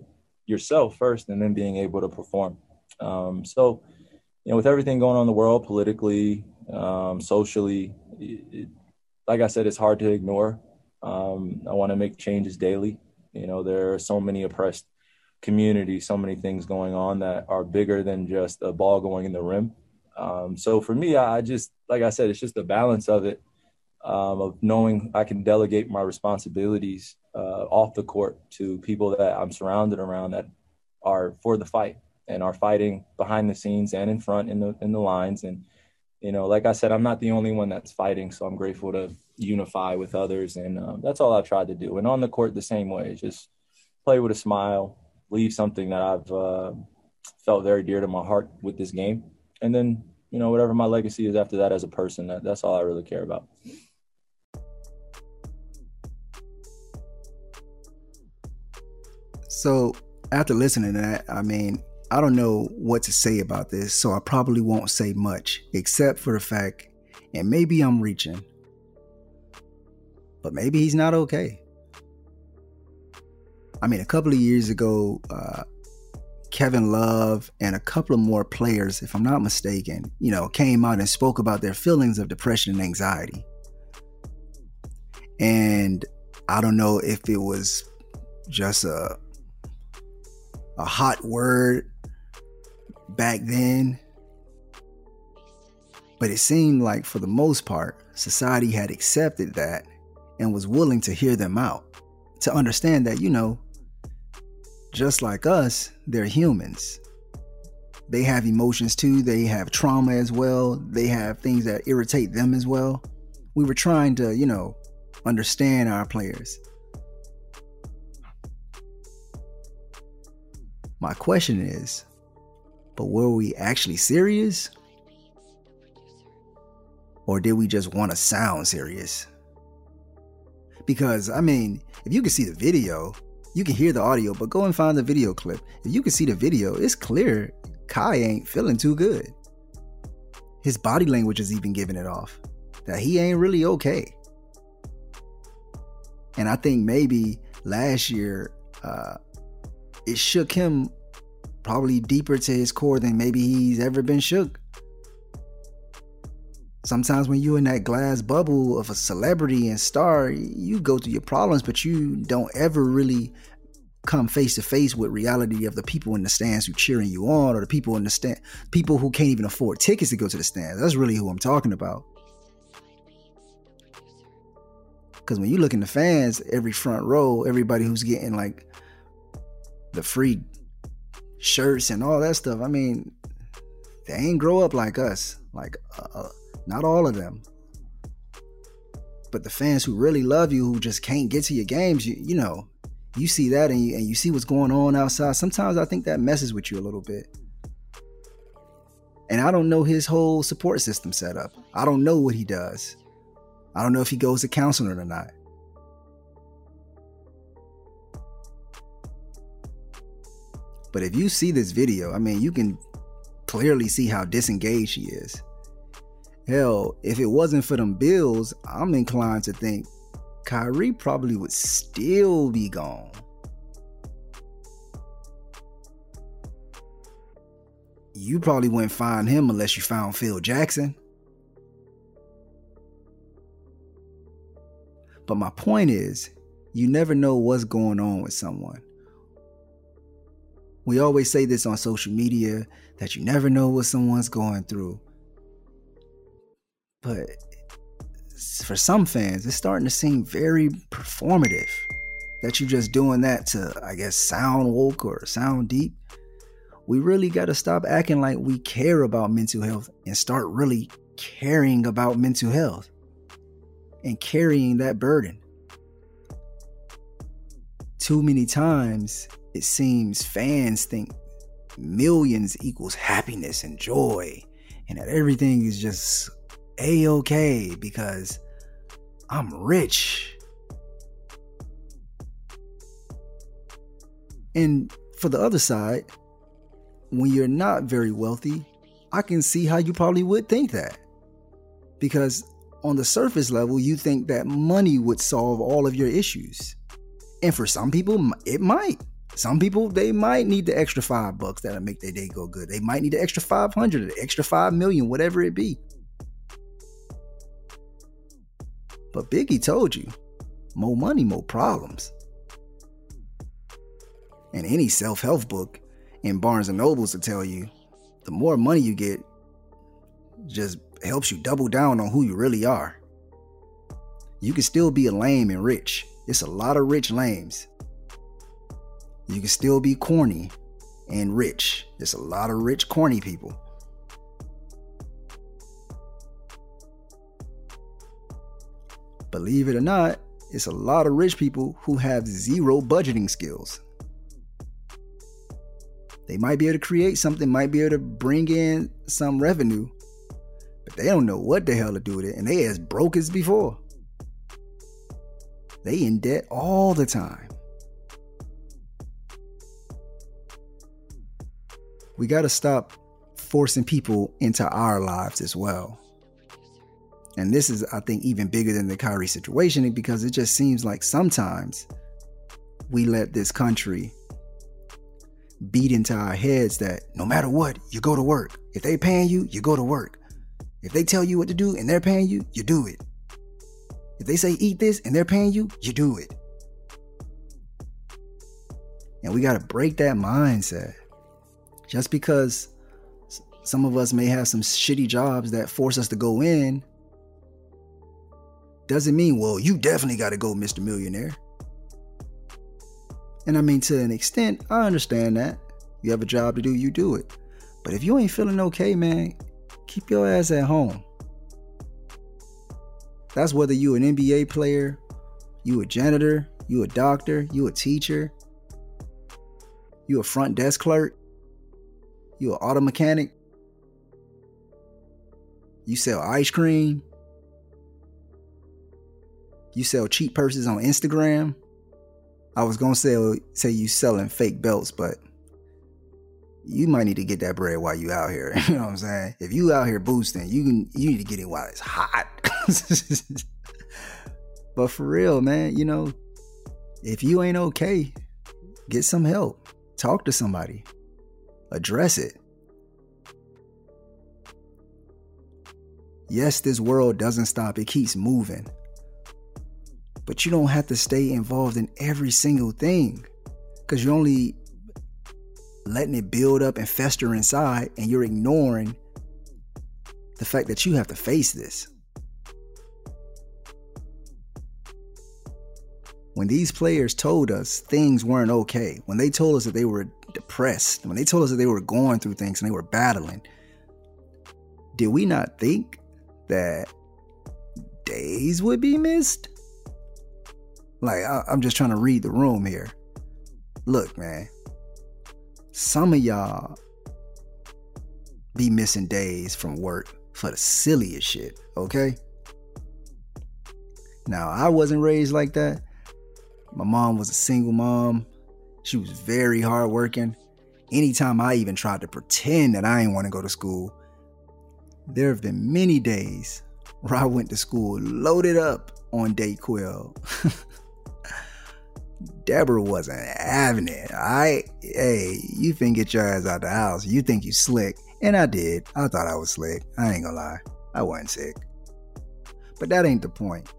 yourself first and then being able to perform. Um, so, you know, with everything going on in the world politically, um, socially, it, like I said, it's hard to ignore. Um, I want to make changes daily. You know, there are so many oppressed communities, so many things going on that are bigger than just a ball going in the rim. Um, so for me, I just, like I said, it's just a balance of it, um, of knowing I can delegate my responsibilities uh, off the court to people that I'm surrounded around that are for the fight and are fighting behind the scenes and in front in the in the lines and you know, like I said, I'm not the only one that's fighting, so I'm grateful to unify with others, and um, that's all I've tried to do. And on the court, the same way, just play with a smile, leave something that I've uh, felt very dear to my heart with this game, and then you know, whatever my legacy is after that as a person, that, that's all I really care about. So after listening to that, I mean, I don't know what to say about this, so I probably won't say much, except for the fact, and maybe I'm reaching, but maybe he's not okay. I mean, a couple of years ago, uh, Kevin Love and a couple of more players, if I'm not mistaken, you know, came out and spoke about their feelings of depression and anxiety. And I don't know if it was just a a hot word back then. But it seemed like, for the most part, society had accepted that and was willing to hear them out, to understand that, you know, just like us, they're humans. They have emotions too, they have trauma as well, they have things that irritate them as well. We were trying to, you know, understand our players. My question is but were we actually serious? Or did we just want to sound serious? Because, I mean, if you can see the video, you can hear the audio, but go and find the video clip. If you can see the video, it's clear Kai ain't feeling too good. His body language is even giving it off that he ain't really okay. And I think maybe last year, uh, it shook him probably deeper to his core than maybe he's ever been shook. Sometimes when you're in that glass bubble of a celebrity and star, you go through your problems, but you don't ever really come face to face with reality of the people in the stands who cheering you on or the people in the stand people who can't even afford tickets to go to the stands. That's really who I'm talking about. Cause when you look in the fans, every front row, everybody who's getting like the free shirts and all that stuff. I mean, they ain't grow up like us. Like, uh, uh, not all of them. But the fans who really love you, who just can't get to your games, you, you know, you see that and you, and you see what's going on outside. Sometimes I think that messes with you a little bit. And I don't know his whole support system setup. I don't know what he does. I don't know if he goes to counseling or not. But if you see this video, I mean, you can clearly see how disengaged he is. Hell, if it wasn't for them bills, I'm inclined to think Kyrie probably would still be gone. You probably wouldn't find him unless you found Phil Jackson. But my point is, you never know what's going on with someone. We always say this on social media that you never know what someone's going through. But for some fans, it's starting to seem very performative that you're just doing that to, I guess, sound woke or sound deep. We really got to stop acting like we care about mental health and start really caring about mental health and carrying that burden. Too many times, it seems fans think millions equals happiness and joy, and that everything is just a okay because I'm rich. And for the other side, when you're not very wealthy, I can see how you probably would think that. Because on the surface level, you think that money would solve all of your issues. And for some people, it might. Some people, they might need the extra five bucks that'll make their day go good. They might need the extra 500, the extra 5 million, whatever it be. But Biggie told you more money, more problems. And any self help book in Barnes and Nobles will tell you the more money you get, just helps you double down on who you really are. You can still be a lame and rich. It's a lot of rich lames. You can still be corny and rich. There's a lot of rich, corny people. Believe it or not, it's a lot of rich people who have zero budgeting skills. They might be able to create something, might be able to bring in some revenue, but they don't know what the hell to do with it, and they as broke as before. They in debt all the time. We got to stop forcing people into our lives as well. And this is, I think, even bigger than the Kyrie situation because it just seems like sometimes we let this country beat into our heads that no matter what, you go to work. If they paying you, you go to work. If they tell you what to do and they're paying you, you do it. If they say eat this and they're paying you, you do it. And we got to break that mindset. Just because some of us may have some shitty jobs that force us to go in doesn't mean, well, you definitely got to go, Mr. Millionaire. And I mean, to an extent, I understand that. You have a job to do, you do it. But if you ain't feeling okay, man, keep your ass at home. That's whether you an NBA player, you a janitor, you a doctor, you a teacher, you a front desk clerk, you an auto mechanic, you sell ice cream, you sell cheap purses on Instagram. I was gonna say say you selling fake belts, but you might need to get that bread while you out here. <laughs> You know what I'm saying? If you out here boosting, you can you need to get it while it's hot. <laughs> but for real, man, you know, if you ain't okay, get some help. Talk to somebody. Address it. Yes, this world doesn't stop, it keeps moving. But you don't have to stay involved in every single thing because you're only letting it build up and fester inside, and you're ignoring the fact that you have to face this. When these players told us things weren't okay, when they told us that they were depressed, when they told us that they were going through things and they were battling, did we not think that days would be missed? Like, I, am just trying to read the room here. Look, man, some of y'all be missing days from work for the silliest shit, okay? Now, I wasn't raised like that. My mom was a single mom. She was very hardworking. Anytime I even tried to pretend that I didn't want to go to school, there have been many days where I went to school loaded up on Dayquil. <laughs> Deborah wasn't having it. I, hey, you think get your ass out the house. You think you slick. And I did. I thought I was slick. I ain't gonna lie. I wasn't sick. But that ain't the point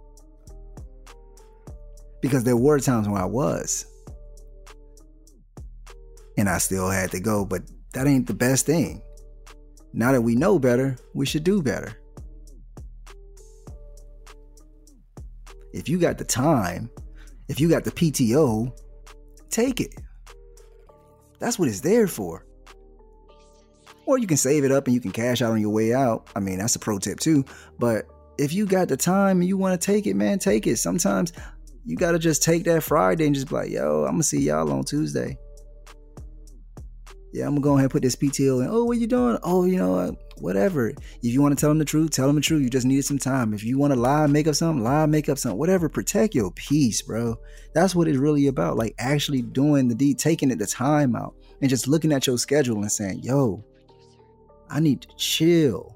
because there were times when I was. And I still had to go, but that ain't the best thing. Now that we know better, we should do better. If you got the time, if you got the PTO, take it. That's what it's there for. Or you can save it up and you can cash out on your way out. I mean, that's a pro tip too. But if you got the time and you want to take it, man, take it. Sometimes you gotta just take that Friday and just be like, yo, I'm gonna see y'all on Tuesday. Yeah, I'm gonna go ahead and put this PTO in. Oh, what you doing? Oh, you know, whatever. If you want to tell them the truth, tell them the truth. You just needed some time. If you want to lie, make up something, lie, make up something. Whatever. Protect your peace, bro. That's what it's really about. Like actually doing the deed, taking it the time out, and just looking at your schedule and saying, yo, I need to chill.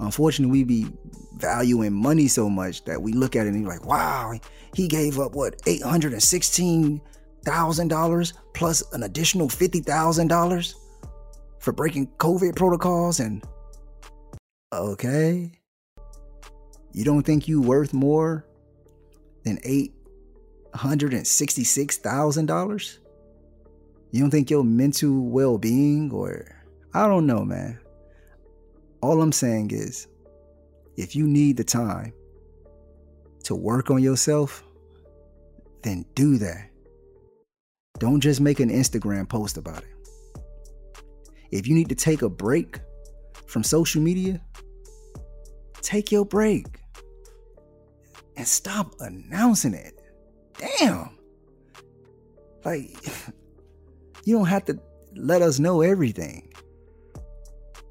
Unfortunately, we be valuing money so much that we look at it and we're like, wow, he gave up what, $816,000 plus an additional $50,000 for breaking COVID protocols. And okay, you don't think you worth more than $866,000? You don't think your mental well being or I don't know, man. All I'm saying is, if you need the time to work on yourself, then do that. Don't just make an Instagram post about it. If you need to take a break from social media, take your break and stop announcing it. Damn. Like, <laughs> you don't have to let us know everything.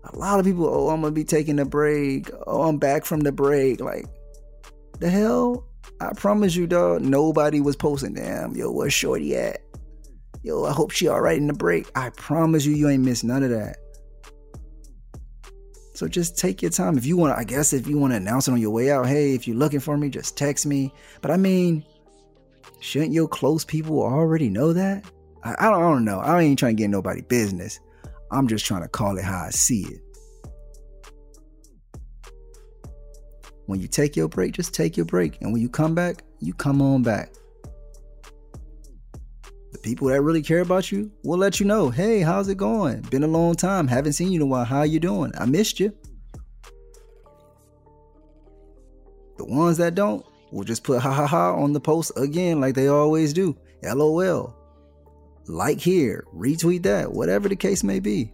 A lot of people, oh, I'm gonna be taking a break. Oh, I'm back from the break. Like, the hell? I promise you, dog, nobody was posting, damn, yo, where's Shorty at? Yo, I hope she alright in the break. I promise you, you ain't missed none of that. So just take your time. If you want to, I guess if you want to announce it on your way out, hey, if you're looking for me, just text me. But I mean, shouldn't your close people already know that? I, I, don't, I don't know. I ain't trying to get nobody business. I'm just trying to call it how I see it. When you take your break, just take your break. And when you come back, you come on back. The people that really care about you will let you know hey, how's it going? Been a long time. Haven't seen you in a while. How you doing? I missed you. The ones that don't will just put ha ha ha on the post again, like they always do. LOL like here, retweet that, whatever the case may be.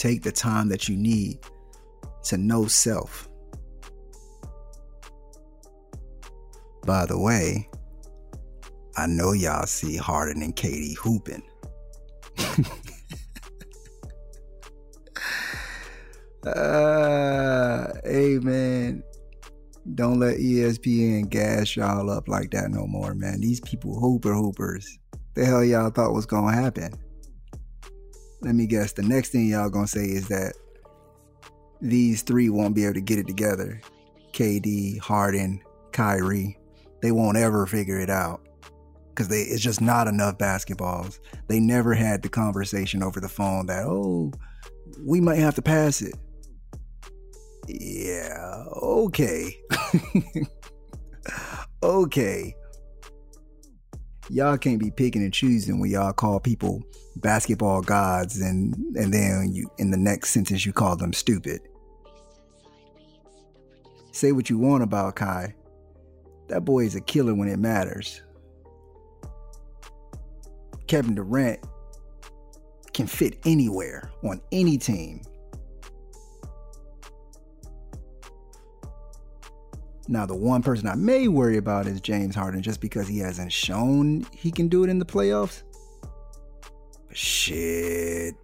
Take the time that you need to know self. By the way, I know y'all see Harden and KD hooping. <laughs> uh, hey man, don't let ESPN gas y'all up like that no more, man. These people hooper hoopers. The hell y'all thought was gonna happen? Let me guess. The next thing y'all gonna say is that these three won't be able to get it together. KD, Harden, Kyrie. They won't ever figure it out because they it's just not enough basketballs. They never had the conversation over the phone that oh we might have to pass it. Yeah, okay. <laughs> okay. Y'all can't be picking and choosing when y'all call people basketball gods and and then you in the next sentence you call them stupid. Say what you want about Kai. That boy is a killer when it matters. Kevin Durant can fit anywhere on any team. Now, the one person I may worry about is James Harden just because he hasn't shown he can do it in the playoffs. Shit.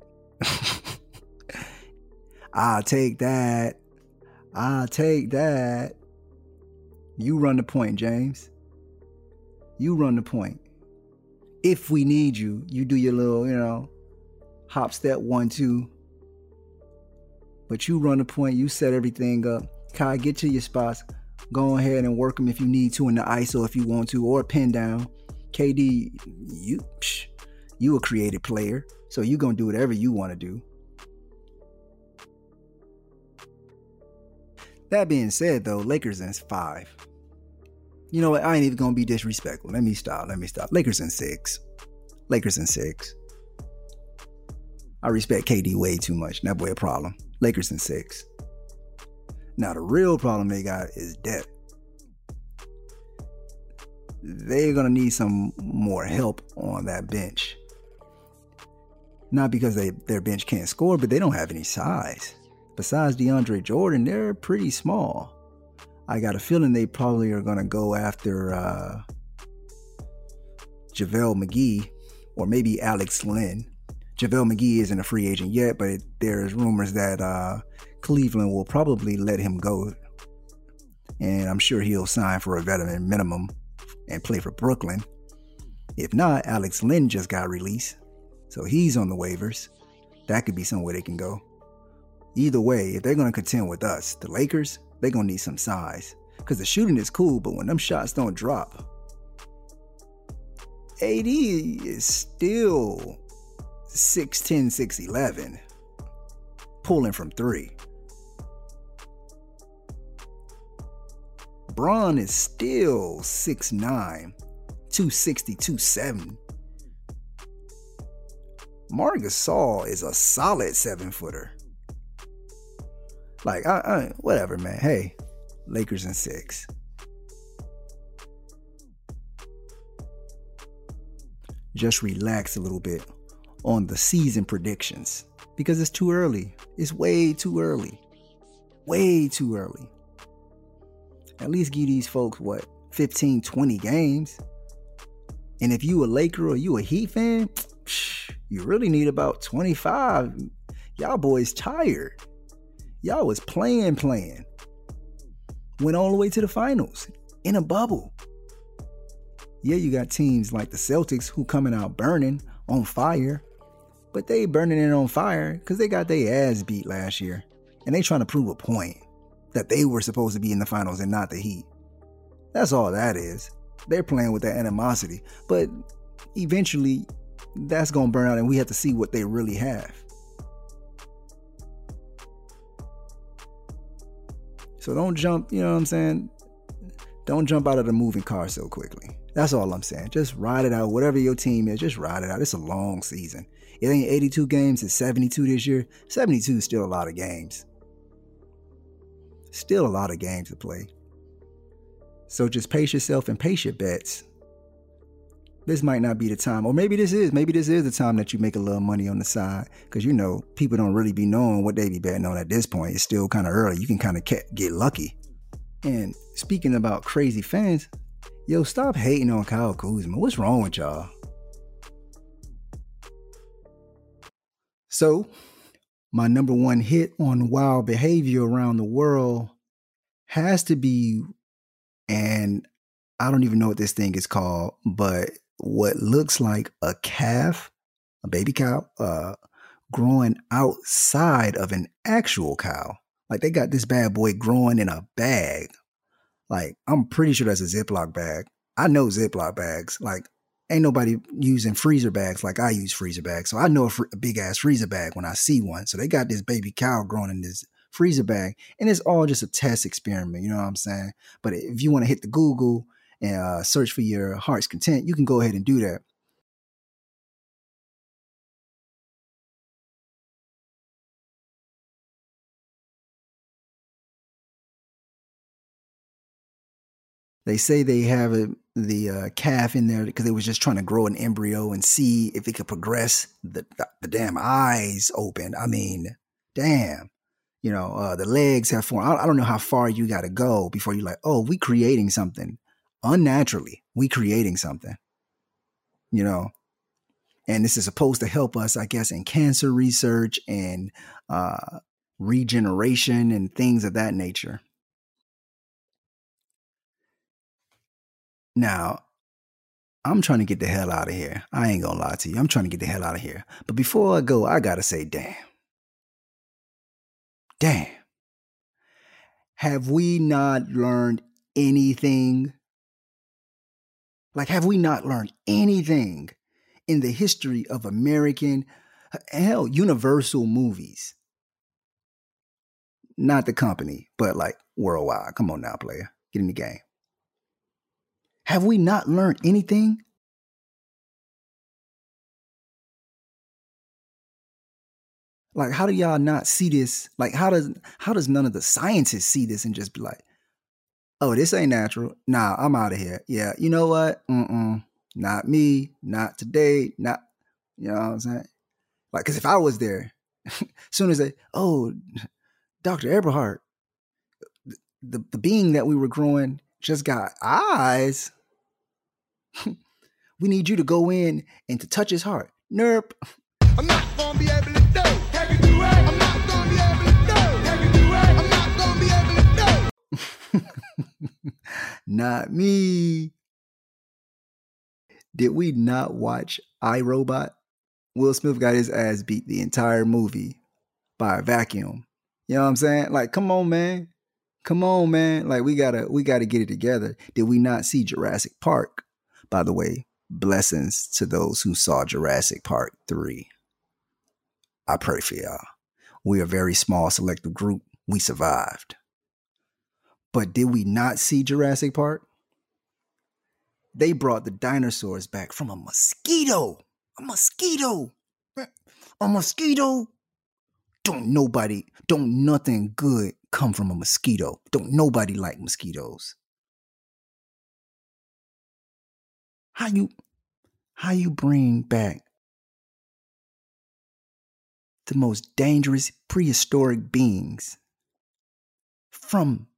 I'll take that. I'll take that. You run the point, James. You run the point. If we need you, you do your little, you know, hop step one, two. But you run the point, you set everything up. Kai, get to your spots. Go ahead and work them if you need to in the ISO if you want to, or pin down. KD, you psh, you a creative player, so you gonna do whatever you want to do. That being said, though, Lakers in five. You know what? I ain't even gonna be disrespectful. Let me stop. Let me stop. Lakers in six. Lakers in six. I respect KD way too much. That boy a problem. Lakers in six. Now the real problem they got is depth. They're gonna need some more help on that bench. Not because they their bench can't score, but they don't have any size. Besides DeAndre Jordan, they're pretty small. I got a feeling they probably are gonna go after uh, JaVale McGee or maybe Alex Len. JaVale McGee isn't a free agent yet, but there's rumors that uh, Cleveland will probably let him go. And I'm sure he'll sign for a veteran minimum and play for Brooklyn. If not, Alex Len just got released. So he's on the waivers. That could be somewhere they can go. Either way, if they're going to contend with us, the Lakers, they're going to need some size. Because the shooting is cool, but when them shots don't drop, AD is still 6'10, 6'11, pulling from three. Bron is still 6'9, 260, 270. Marc Gasol is a solid seven footer. Like, I, I, whatever, man. Hey, Lakers in six. Just relax a little bit on the season predictions because it's too early. It's way too early. Way too early. At least give these folks what 15, 20 games. And if you a Laker or you a Heat fan, <tsk> you really need about 25. Y'all boys tired. Y'all was playing, playing. Went all the way to the finals in a bubble. Yeah, you got teams like the Celtics who coming out burning on fire, but they burning it on fire because they got their ass beat last year, and they trying to prove a point that they were supposed to be in the finals and not the Heat. That's all that is. They're playing with that animosity, but eventually that's gonna burn out, and we have to see what they really have. So don't jump, you know what I'm saying? Don't jump out of the moving car so quickly. That's all I'm saying. Just ride it out. Whatever your team is, just ride it out. It's a long season. It ain't 82 games, it's 72 this year. 72 is still a lot of games. Still a lot of games to play. So just pace yourself and pace your bets. This might not be the time, or maybe this is. Maybe this is the time that you make a little money on the side, because you know people don't really be knowing what they be betting on at this point. It's still kind of early. You can kind of get lucky. And speaking about crazy fans, yo, stop hating on Kyle Kuzma. What's wrong with y'all? So, my number one hit on wild behavior around the world has to be, and I don't even know what this thing is called, but what looks like a calf, a baby cow, uh, growing outside of an actual cow. Like they got this bad boy growing in a bag. Like I'm pretty sure that's a Ziploc bag. I know Ziploc bags. Like ain't nobody using freezer bags like I use freezer bags. So I know a, fr- a big ass freezer bag when I see one. So they got this baby cow growing in this freezer bag, and it's all just a test experiment. You know what I'm saying? But if you want to hit the Google and uh, search for your heart's content, you can go ahead and do that. They say they have a, the uh, calf in there because they was just trying to grow an embryo and see if it could progress. The, the, the damn eyes open. I mean, damn. You know, uh, the legs have formed. I, I don't know how far you got to go before you're like, oh, we creating something unnaturally. We creating something. You know, and this is supposed to help us, I guess, in cancer research and uh, regeneration and things of that nature. Now, I'm trying to get the hell out of here. I ain't gonna lie to you. I'm trying to get the hell out of here. But before I go, I gotta say, damn. Damn. Have we not learned anything? Like, have we not learned anything in the history of American, uh, hell, Universal movies? Not the company, but like worldwide. Come on now, player. Get in the game. Have we not learned anything? Like, how do y'all not see this? Like, how does how does none of the scientists see this and just be like, "Oh, this ain't natural. Nah, I'm out of here." Yeah, you know what? Mm-mm, not me. Not today. Not, you know what I'm saying? Like, because if I was there, <laughs> soon as they, oh, Doctor Eberhard, the the being that we were growing just got eyes. <laughs> we need you to go in and to touch his heart. Nerp. I'm not gonna be able to not me. Did we not watch iRobot? Will Smith got his ass beat the entire movie by a vacuum. You know what I'm saying? Like, come on, man. Come on, man. Like we gotta we gotta get it together. Did we not see Jurassic Park? By the way, blessings to those who saw Jurassic Park 3. I pray for y'all. We're a very small selective group. We survived. But did we not see Jurassic Park? They brought the dinosaurs back from a mosquito. A mosquito. <laughs> A mosquito. Don't nobody, don't nothing good come from a mosquito. Don't nobody like mosquitoes. How you how you bring back the most dangerous prehistoric beings from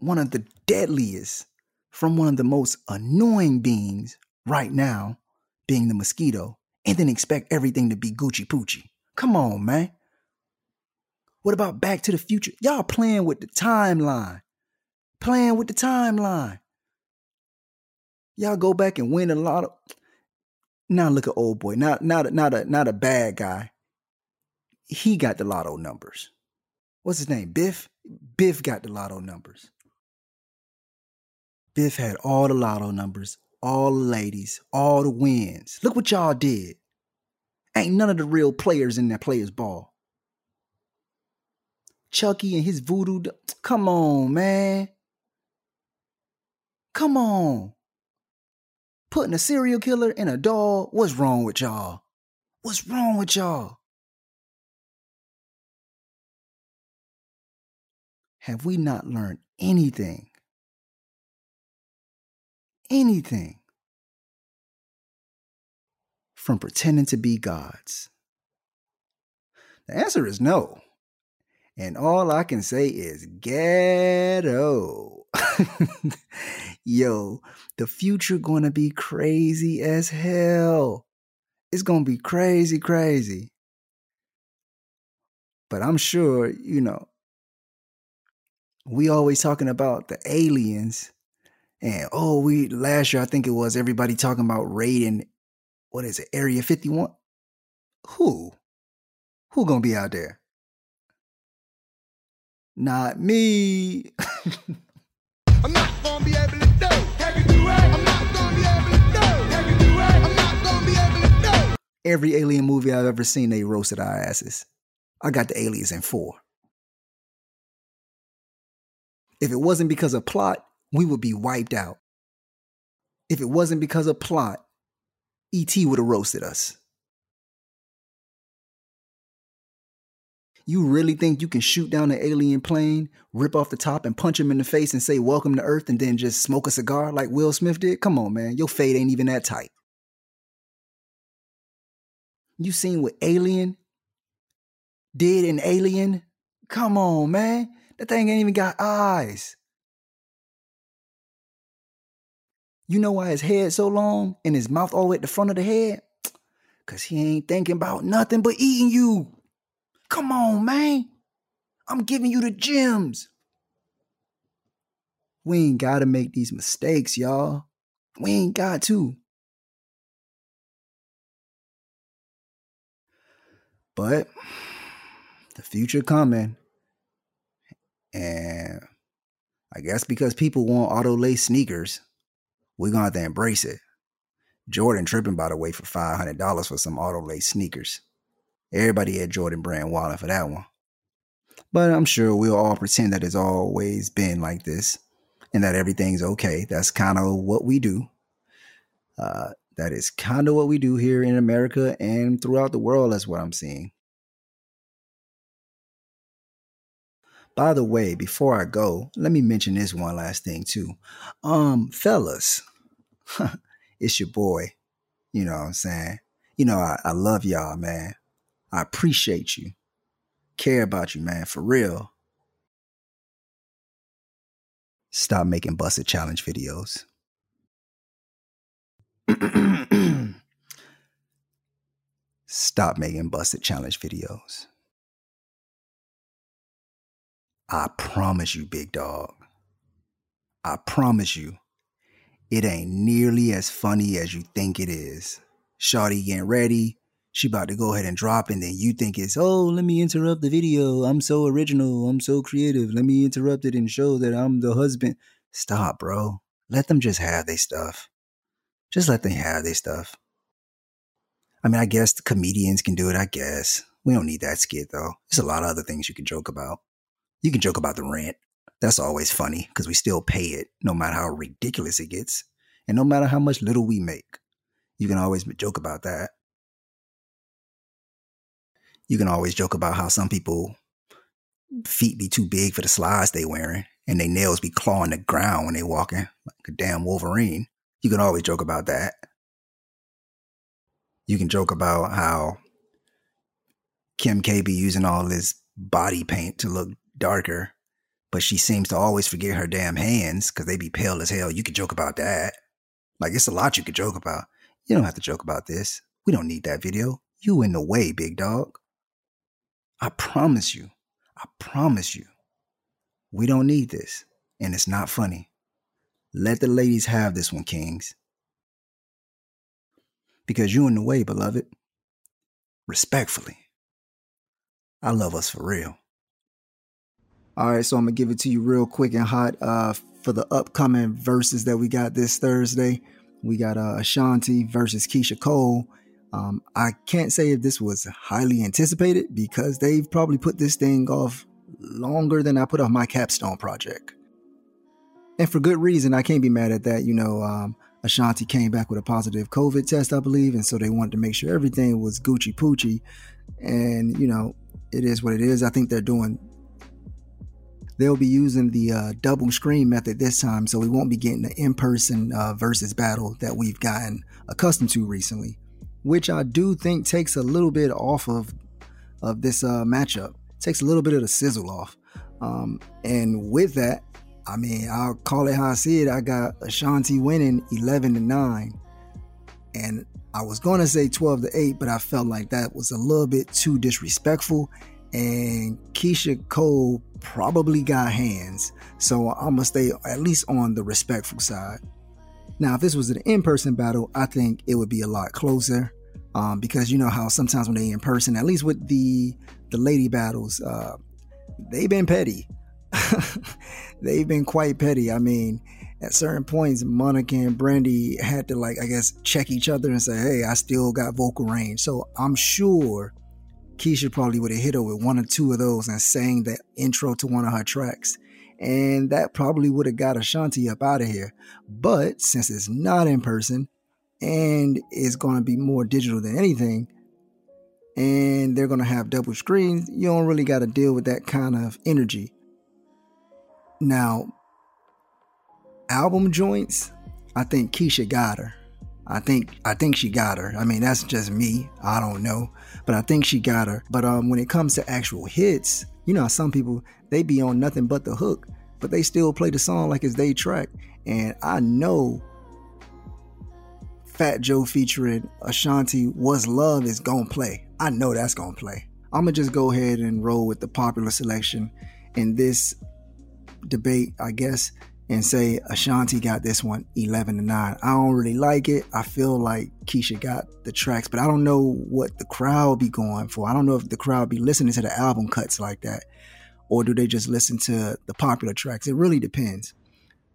one of the deadliest, from one of the most annoying beings right now, being the mosquito, and then expect everything to be Gucci Poochie. Come on, man. What about Back to the Future? Y'all playing with the timeline. Playing with the timeline. Y'all go back and win a lot of. Now look at old boy. Not not a, not a not a bad guy. He got the lotto numbers. What's his name? Biff. Biff got the lotto numbers. Biff had all the lotto numbers, all the ladies, all the wins. Look what y'all did. Ain't none of the real players in that players ball. Chucky and his voodoo. Come on, man. Come on. Putting a serial killer in a doll. What's wrong with y'all? What's wrong with y'all? Have we not learned anything? Anything from pretending to be gods? The answer is no. And all I can say is ghetto. <laughs> Yo, the future gonna be crazy as hell. It's gonna be crazy, crazy. But I'm sure, you know, we always talking about the aliens. And oh, we last year I think it was everybody talking about raiding what is it, Area 51? Who? Who gonna be out there? Not me. <laughs> I'm not gonna be able to do. I'm not gonna be able to do. I'm not gonna be able to do. Every alien movie I've ever seen, they roasted our asses. I got the aliens in four. If it wasn't because of plot, we would be wiped out. If it wasn't because of plot, ET would have roasted us. You really think you can shoot down an alien plane, rip off the top, and punch him in the face and say, Welcome to Earth, and then just smoke a cigar like Will Smith did? Come on, man. Your fate ain't even that tight. You seen what Alien did in Alien? Come on, man. That thing ain't even got eyes. You know why his head so long and his mouth all the way at the front of the head? <tsk> Cause he ain't thinking about nothing but eating you. Come on, man. I'm giving you the gems. We ain't gotta make these mistakes, y'all. We ain't got to. But <sighs> the future coming. And I guess because people want auto lace sneakers, we're gonna have to embrace it. Jordan tripping by the way for five hundred dollars for some auto lace sneakers. Everybody had Jordan brand wallet for that one. But I'm sure we'll all pretend that it's always been like this and that everything's okay. That's kind of what we do. Uh, that is kind of what we do here in America and throughout the world, that's what I'm seeing. By the way, before I go, let me mention this one last thing too. Um, fellas, <laughs> it's your boy. You know what I'm saying? You know, I, I love y'all, man. I appreciate you. Care about you, man, for real. Stop making busted challenge videos. <clears throat> Stop making busted challenge videos. I promise you, big dog. I promise you, it ain't nearly as funny as you think it is. Shawty getting ready. She about to go ahead and drop, and then you think it's, oh, let me interrupt the video. I'm so original. I'm so creative. Let me interrupt it and show that I'm the husband. Stop, bro. Let them just have their stuff. Just let them have their stuff. I mean, I guess the comedians can do it, I guess. We don't need that skit, though. There's a lot of other things you can joke about. You can joke about the rent. That's always funny because we still pay it no matter how ridiculous it gets. And no matter how much little we make, you can always joke about that. You can always joke about how some people feet be too big for the slides they wearing and they nails be clawing the ground when they walking like a damn Wolverine. You can always joke about that. You can joke about how Kim K be using all this body paint to look darker, but she seems to always forget her damn hands because they be pale as hell. You could joke about that. Like it's a lot you could joke about. You don't have to joke about this. We don't need that video. You in the way, big dog. I promise you. I promise you. We don't need this. And it's not funny. Let the ladies have this one, kings. Because you in the way, beloved. Respectfully. I love us for real. All right, so I'm gonna give it to you real quick and hot uh, for the upcoming verses that we got this Thursday. We got uh, Ashanti versus Keyshia Cole. Um, I can't say if this was highly anticipated because they've probably put this thing off longer than I put off my capstone project. And for good reason, I can't be mad at that. You know, um, Ashanti came back with a positive COVID test, I believe, and so they wanted to make sure everything was Gucci Poochie. And, you know, it is what it is. I think they're doing they'll be using the uh, double screen method this time, so we won't be getting the in-person uh, versus battle that we've gotten accustomed to recently, which I do think takes a little bit off of of this uh, matchup. Takes a little bit of the sizzle off, um, and with that, I mean I'll call it how I see it. I got Ashanti winning eleven to nine, and I was going to say twelve to eight, but I felt like that was a little bit too disrespectful and Keyshia Cole probably got hands. So I'm gonna stay at least on the respectful side. Now, if this was an in-person battle, I think it would be a lot closer. Um, because you know how sometimes when they in person, at least with the the lady battles, uh, they've been petty. <laughs> they've been quite petty. I mean, at certain points, Monica and Brandy had to like, I guess, check each other and say, "Hey, I still got vocal range." So I'm sure Keyshia probably would have hit her with one or two of those and sang the intro to one of her tracks. And that probably would have got Ashanti up out of here. But since it's not in person and it's going to be more digital than anything, and they're going to have double screens, you don't really got to deal with that kind of energy. Now, album joints, I think Keyshia got her. I think I think she got her. I mean, that's just me. I don't know, but I think she got her. But um, when it comes to actual hits, you know, some people they be on nothing but the hook, but they still play the song like it's their track. And I know Fat Joe featuring Ashanti "What's Luv" is gonna play. I know that's gonna play. I'm gonna just go ahead and roll with the popular selection in this debate, I guess and say Ashanti got this one 11 to 9. I don't really like it. I feel like Keyshia got the tracks, but I don't know what the crowd be going for. I don't know if the crowd be listening to the album cuts like that or do they just listen to the popular tracks? It really depends.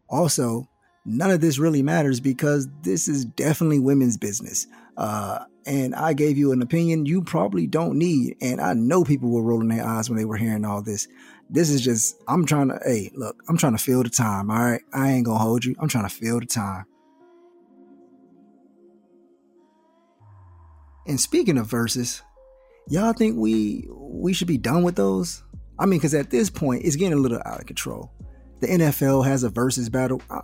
Also, none of this really matters because this is definitely women's business. Uh, and I gave you an opinion you probably don't need. And I know people were rolling their eyes when they were hearing all this. This is just, I'm trying to, hey, look, I'm trying to fill the time. All right. I ain't to hold you. I'm trying to fill the time. And speaking of verses, y'all think we we should be done with those? I mean, because at this point, it's getting a little out of control. The NFL has a versus battle. Uh,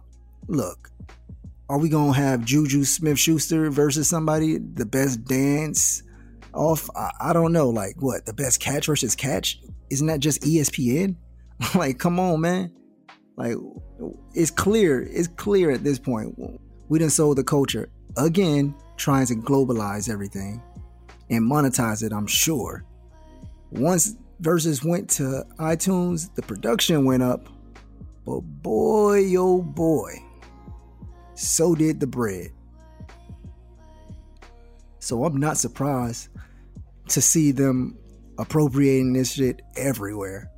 look, are we gonna have Juju Smith Schuster versus somebody? The best dance off? I, I, don't know. Like what? The best catch versus catch? isn't that just ESPN? <laughs> like, come on, man. Like, it's clear. It's clear at this point. We didn't sold the culture again, trying to globalize everything and monetize it. I'm sure. Once Versus went to iTunes, the production went up, but boy, oh boy, so did the bread. So I'm not surprised to see them appropriating this shit everywhere.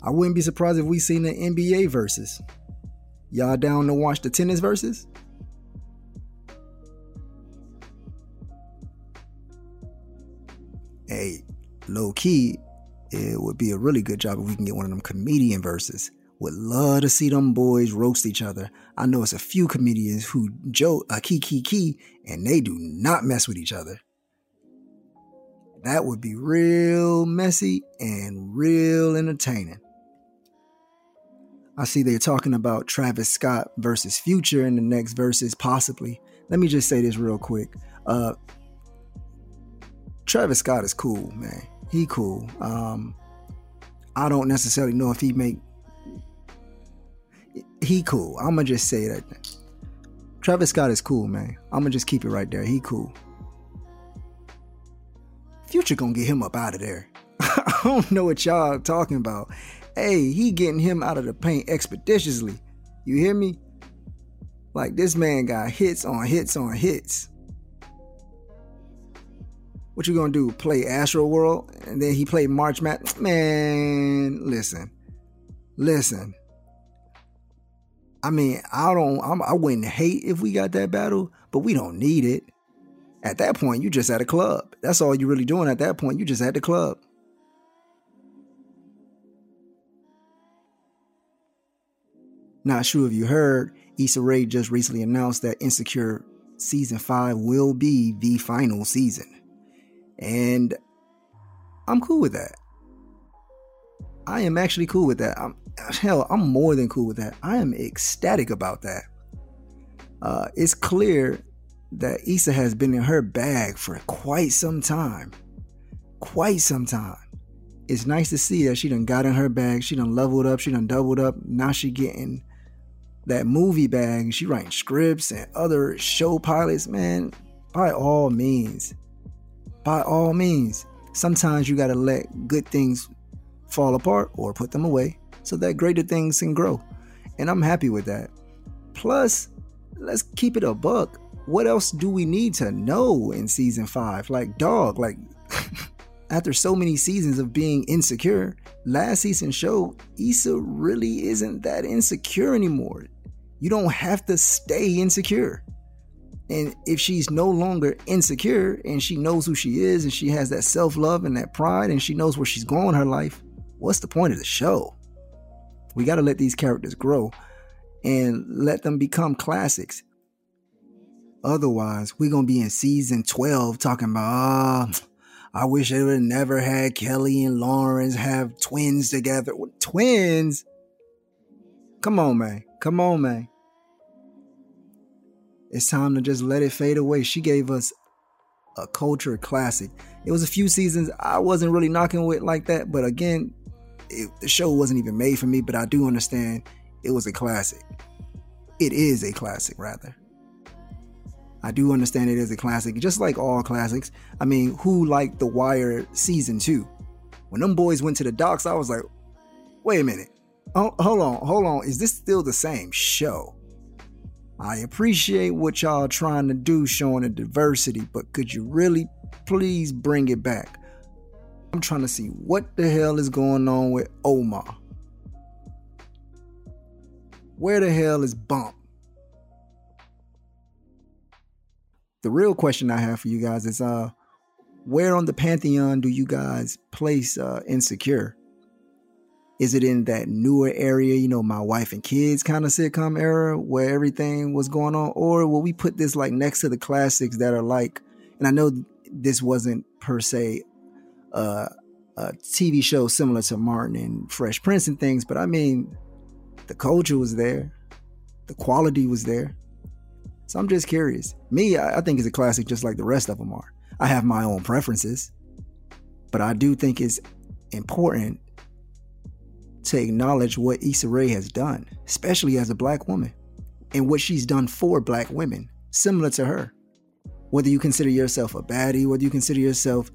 I wouldn't be surprised if we seen the NBA verses. Y'all down to watch the tennis verses? Hey, low key, it would be a really good job if we can get one of them comedian verses. Would love to see them boys roast each other. I know it's a few comedians who joke a key key key and they do not mess with each other. That would be real messy and real entertaining. I see they're talking about Travis Scott versus Future in the next verses, possibly. Let me just say this real quick. Uh, Travis Scott is cool, man. He cool. Um, I don't necessarily know if he make he cool. I'ma just say that. Travis Scott is cool, man. I'ma just keep it right there. He cool. Future gonna get him up out of there. <laughs> I don't know what y'all talking about. Hey, he getting him out of the paint expeditiously. You hear me? Like this man got hits on hits on hits. What you gonna do? Play Astro World and then he played March Mat? Man, listen, listen. I mean, I don't. I'm, I wouldn't hate if we got that battle, but we don't need it. At that point, you just at a club. That's all you're really doing at that point. You just at the club. Not sure if you heard, Issa Rae just recently announced that Insecure season 5 will be the final season. And I'm cool with that. I am actually cool with that. I'm, hell, I'm more than cool with that. I am ecstatic about that. Uh, it's clear that Issa has been in her bag for quite some time. Quite some time. It's nice to see that she done got in her bag. She done leveled up. She done doubled up. Now she getting that movie bag. She writing scripts and other show pilots. Man, by all means, by all means, Sometimes you got to let good things fall apart or put them away so that greater things can grow. And I'm happy with that. Plus, let's keep it a buck. What else do we need to know in season five? Like, dog, like, <laughs> after so many seasons of being insecure, last season showed Issa really isn't that insecure anymore. You don't have to stay insecure. And if she's no longer insecure and she knows who she is and she has that self love and that pride and she knows where she's going in her life, what's the point of the show? We got to let these characters grow and let them become classics. Otherwise, we're going to be in season 12 talking about, oh, I wish they would never had Kelly and Lawrence have twins together. Twins? Come on, man. Come on, man. It's time to just let it fade away. She gave us a culture classic. It was a few seasons I wasn't really knocking with like that, but again, it, the show wasn't even made for me, but I do understand it was a classic. It is a classic, rather. I do understand it is a classic, just like all classics. I mean, who liked The Wire season two? When them boys went to the docks, I was like, wait a minute. Oh, hold on, hold on. Is this still the same show? I appreciate what y'all trying to do showing the diversity, but could you really please bring it back? I'm trying to see what the hell is going on with Omar. Where the hell is Bump? The real question I have for you guys is uh where on the pantheon do you guys place uh insecure? Is it in that newer area, you know, my wife and kids kind of sitcom era where everything was going on? Or will we put this like next to the classics that are like, and I know this wasn't per se uh, a TV show similar to Martin and Fresh Prince and things, but I mean, the culture was there, the quality was there. So I'm just curious. Me, I, I think it's a classic just like the rest of them are. I have my own preferences, but I do think it's important to acknowledge what Issa Rae has done, especially as a black woman, and what she's done for black women, similar to her. Whether you consider yourself a baddie, whether you consider yourself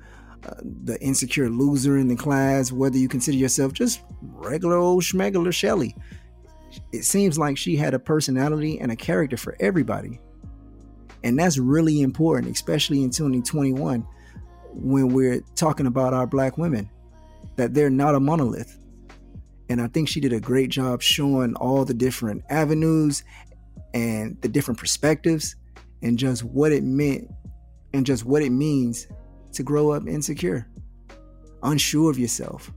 the insecure loser in the class, whether you consider yourself just regular old schmegular Shelly. It seems like she had a personality and a character for everybody. And that's really important, especially in 2021 when we're talking about our black women, that they're not a monolith. And I think she did a great job showing all the different avenues and the different perspectives and just what it meant and just what it means to grow up insecure, unsure of yourself.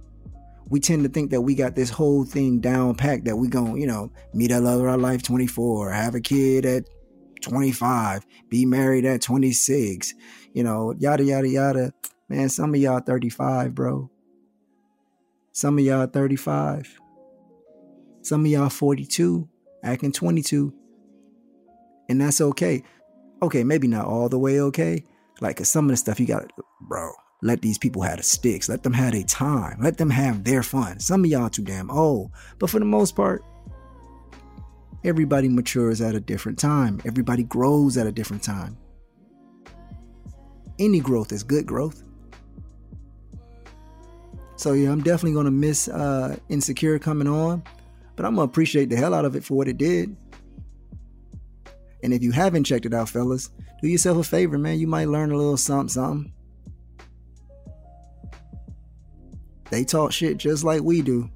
We tend to think that we got this whole thing down packed that we gonna, you know, meet a love of our life 24, have a kid at 25, be married at 26, you know, yada, yada, yada. Man, some of y'all 35, bro. Some of y'all 35. Some of y'all 42, acting 22. And that's okay. Okay, maybe not all the way okay, like, cause some of the stuff you got, bro. Let these people have the sticks. Let them have a time. Let them have their fun. Some of y'all too damn old, but for the most part, everybody matures at a different time. Everybody grows at a different time. Any growth is good growth. So yeah, I'm definitely gonna miss uh, Insecure coming on, but I'm gonna appreciate the hell out of it for what it did. And if you haven't checked it out, fellas, do yourself a favor, man. You might learn a little something, something. They talk shit just like we do.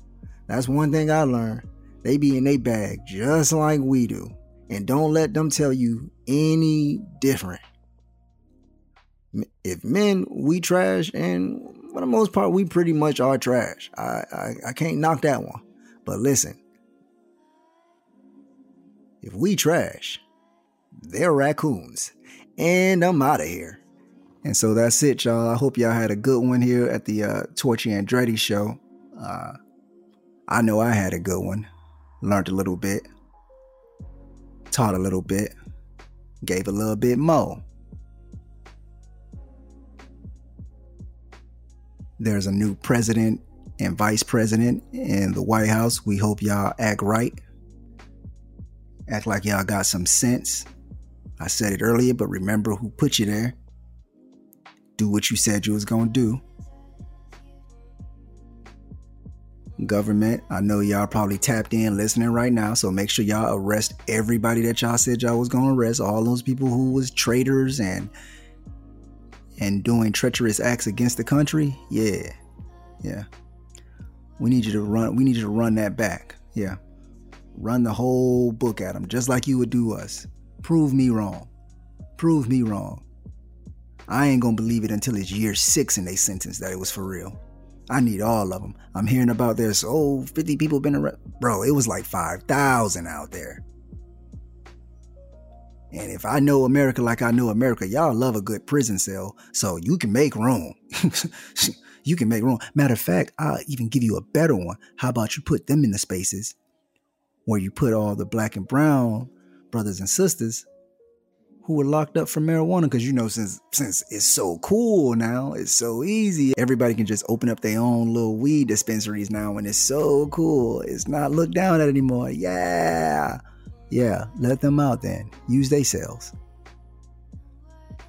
That's one thing I learned. They be in their bag just like we do. And don't let them tell you any different. If men, we trash, and for the most part, we pretty much are trash. I, I, I can't knock that one. But listen, if we trash, they're raccoons. And I'm out of here. And so that's it, y'all. I hope y'all had a good one here at the uh, Torchy Andretti show. Uh, I know I had a good one. Learned a little bit, taught a little bit, gave a little bit more. There's a new president and vice president in the White House. We hope y'all act right. Act like y'all got some sense I said it earlier, but remember who put you there. Do what you said you was going to do. Government, I know y'all probably tapped in listening right now, so make sure y'all arrest everybody that y'all said y'all was going to arrest, all those people who was traitors and and doing treacherous acts against the country. Yeah. Yeah. We need you to run we need you to run that back. Yeah. Run the whole book at them just like you would do us. Prove me wrong. Prove me wrong. I ain't gonna believe it until it's year six and they sentence that it was for real. I need all of them. I'm hearing about this. Oh, 50 people been arrested. Bro, it was like 5,000 out there. And if I know America like I know America, y'all love a good prison cell. So you can make room. <laughs> you can make room. Matter of fact, I'll even give you a better one. How about you put them in the spaces where you put all the black and brown brothers and sisters who were locked up for marijuana because you know since since it's so cool now it's so easy. Everybody can just open up their own little weed dispensaries now and it's so cool. It's not looked down at anymore. Yeah. Yeah. Let them out then. Use they cells.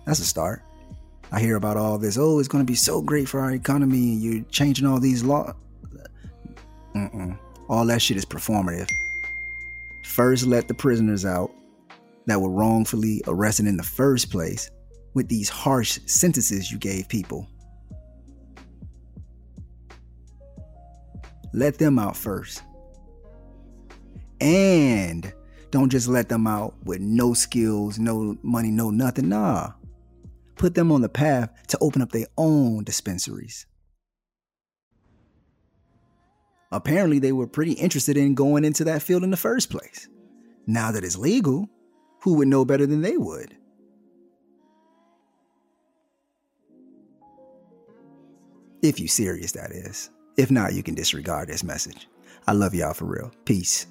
That's a start. I hear about all this. Oh it's going to be so great for our economy. You're changing all these laws all that shit is performative. First let the prisoners out that were wrongfully arrested in the first place with these harsh sentences you gave people. Let them out first. And don't just let them out with no skills, no money, no nothing. Nah. Put them on the path to open up their own dispensaries. Apparently, they were pretty interested in going into that field in the first place. Now that it's legal, who would know better than they would? If you serious, that is. If not, you can disregard this message. I love y'all for real. Peace.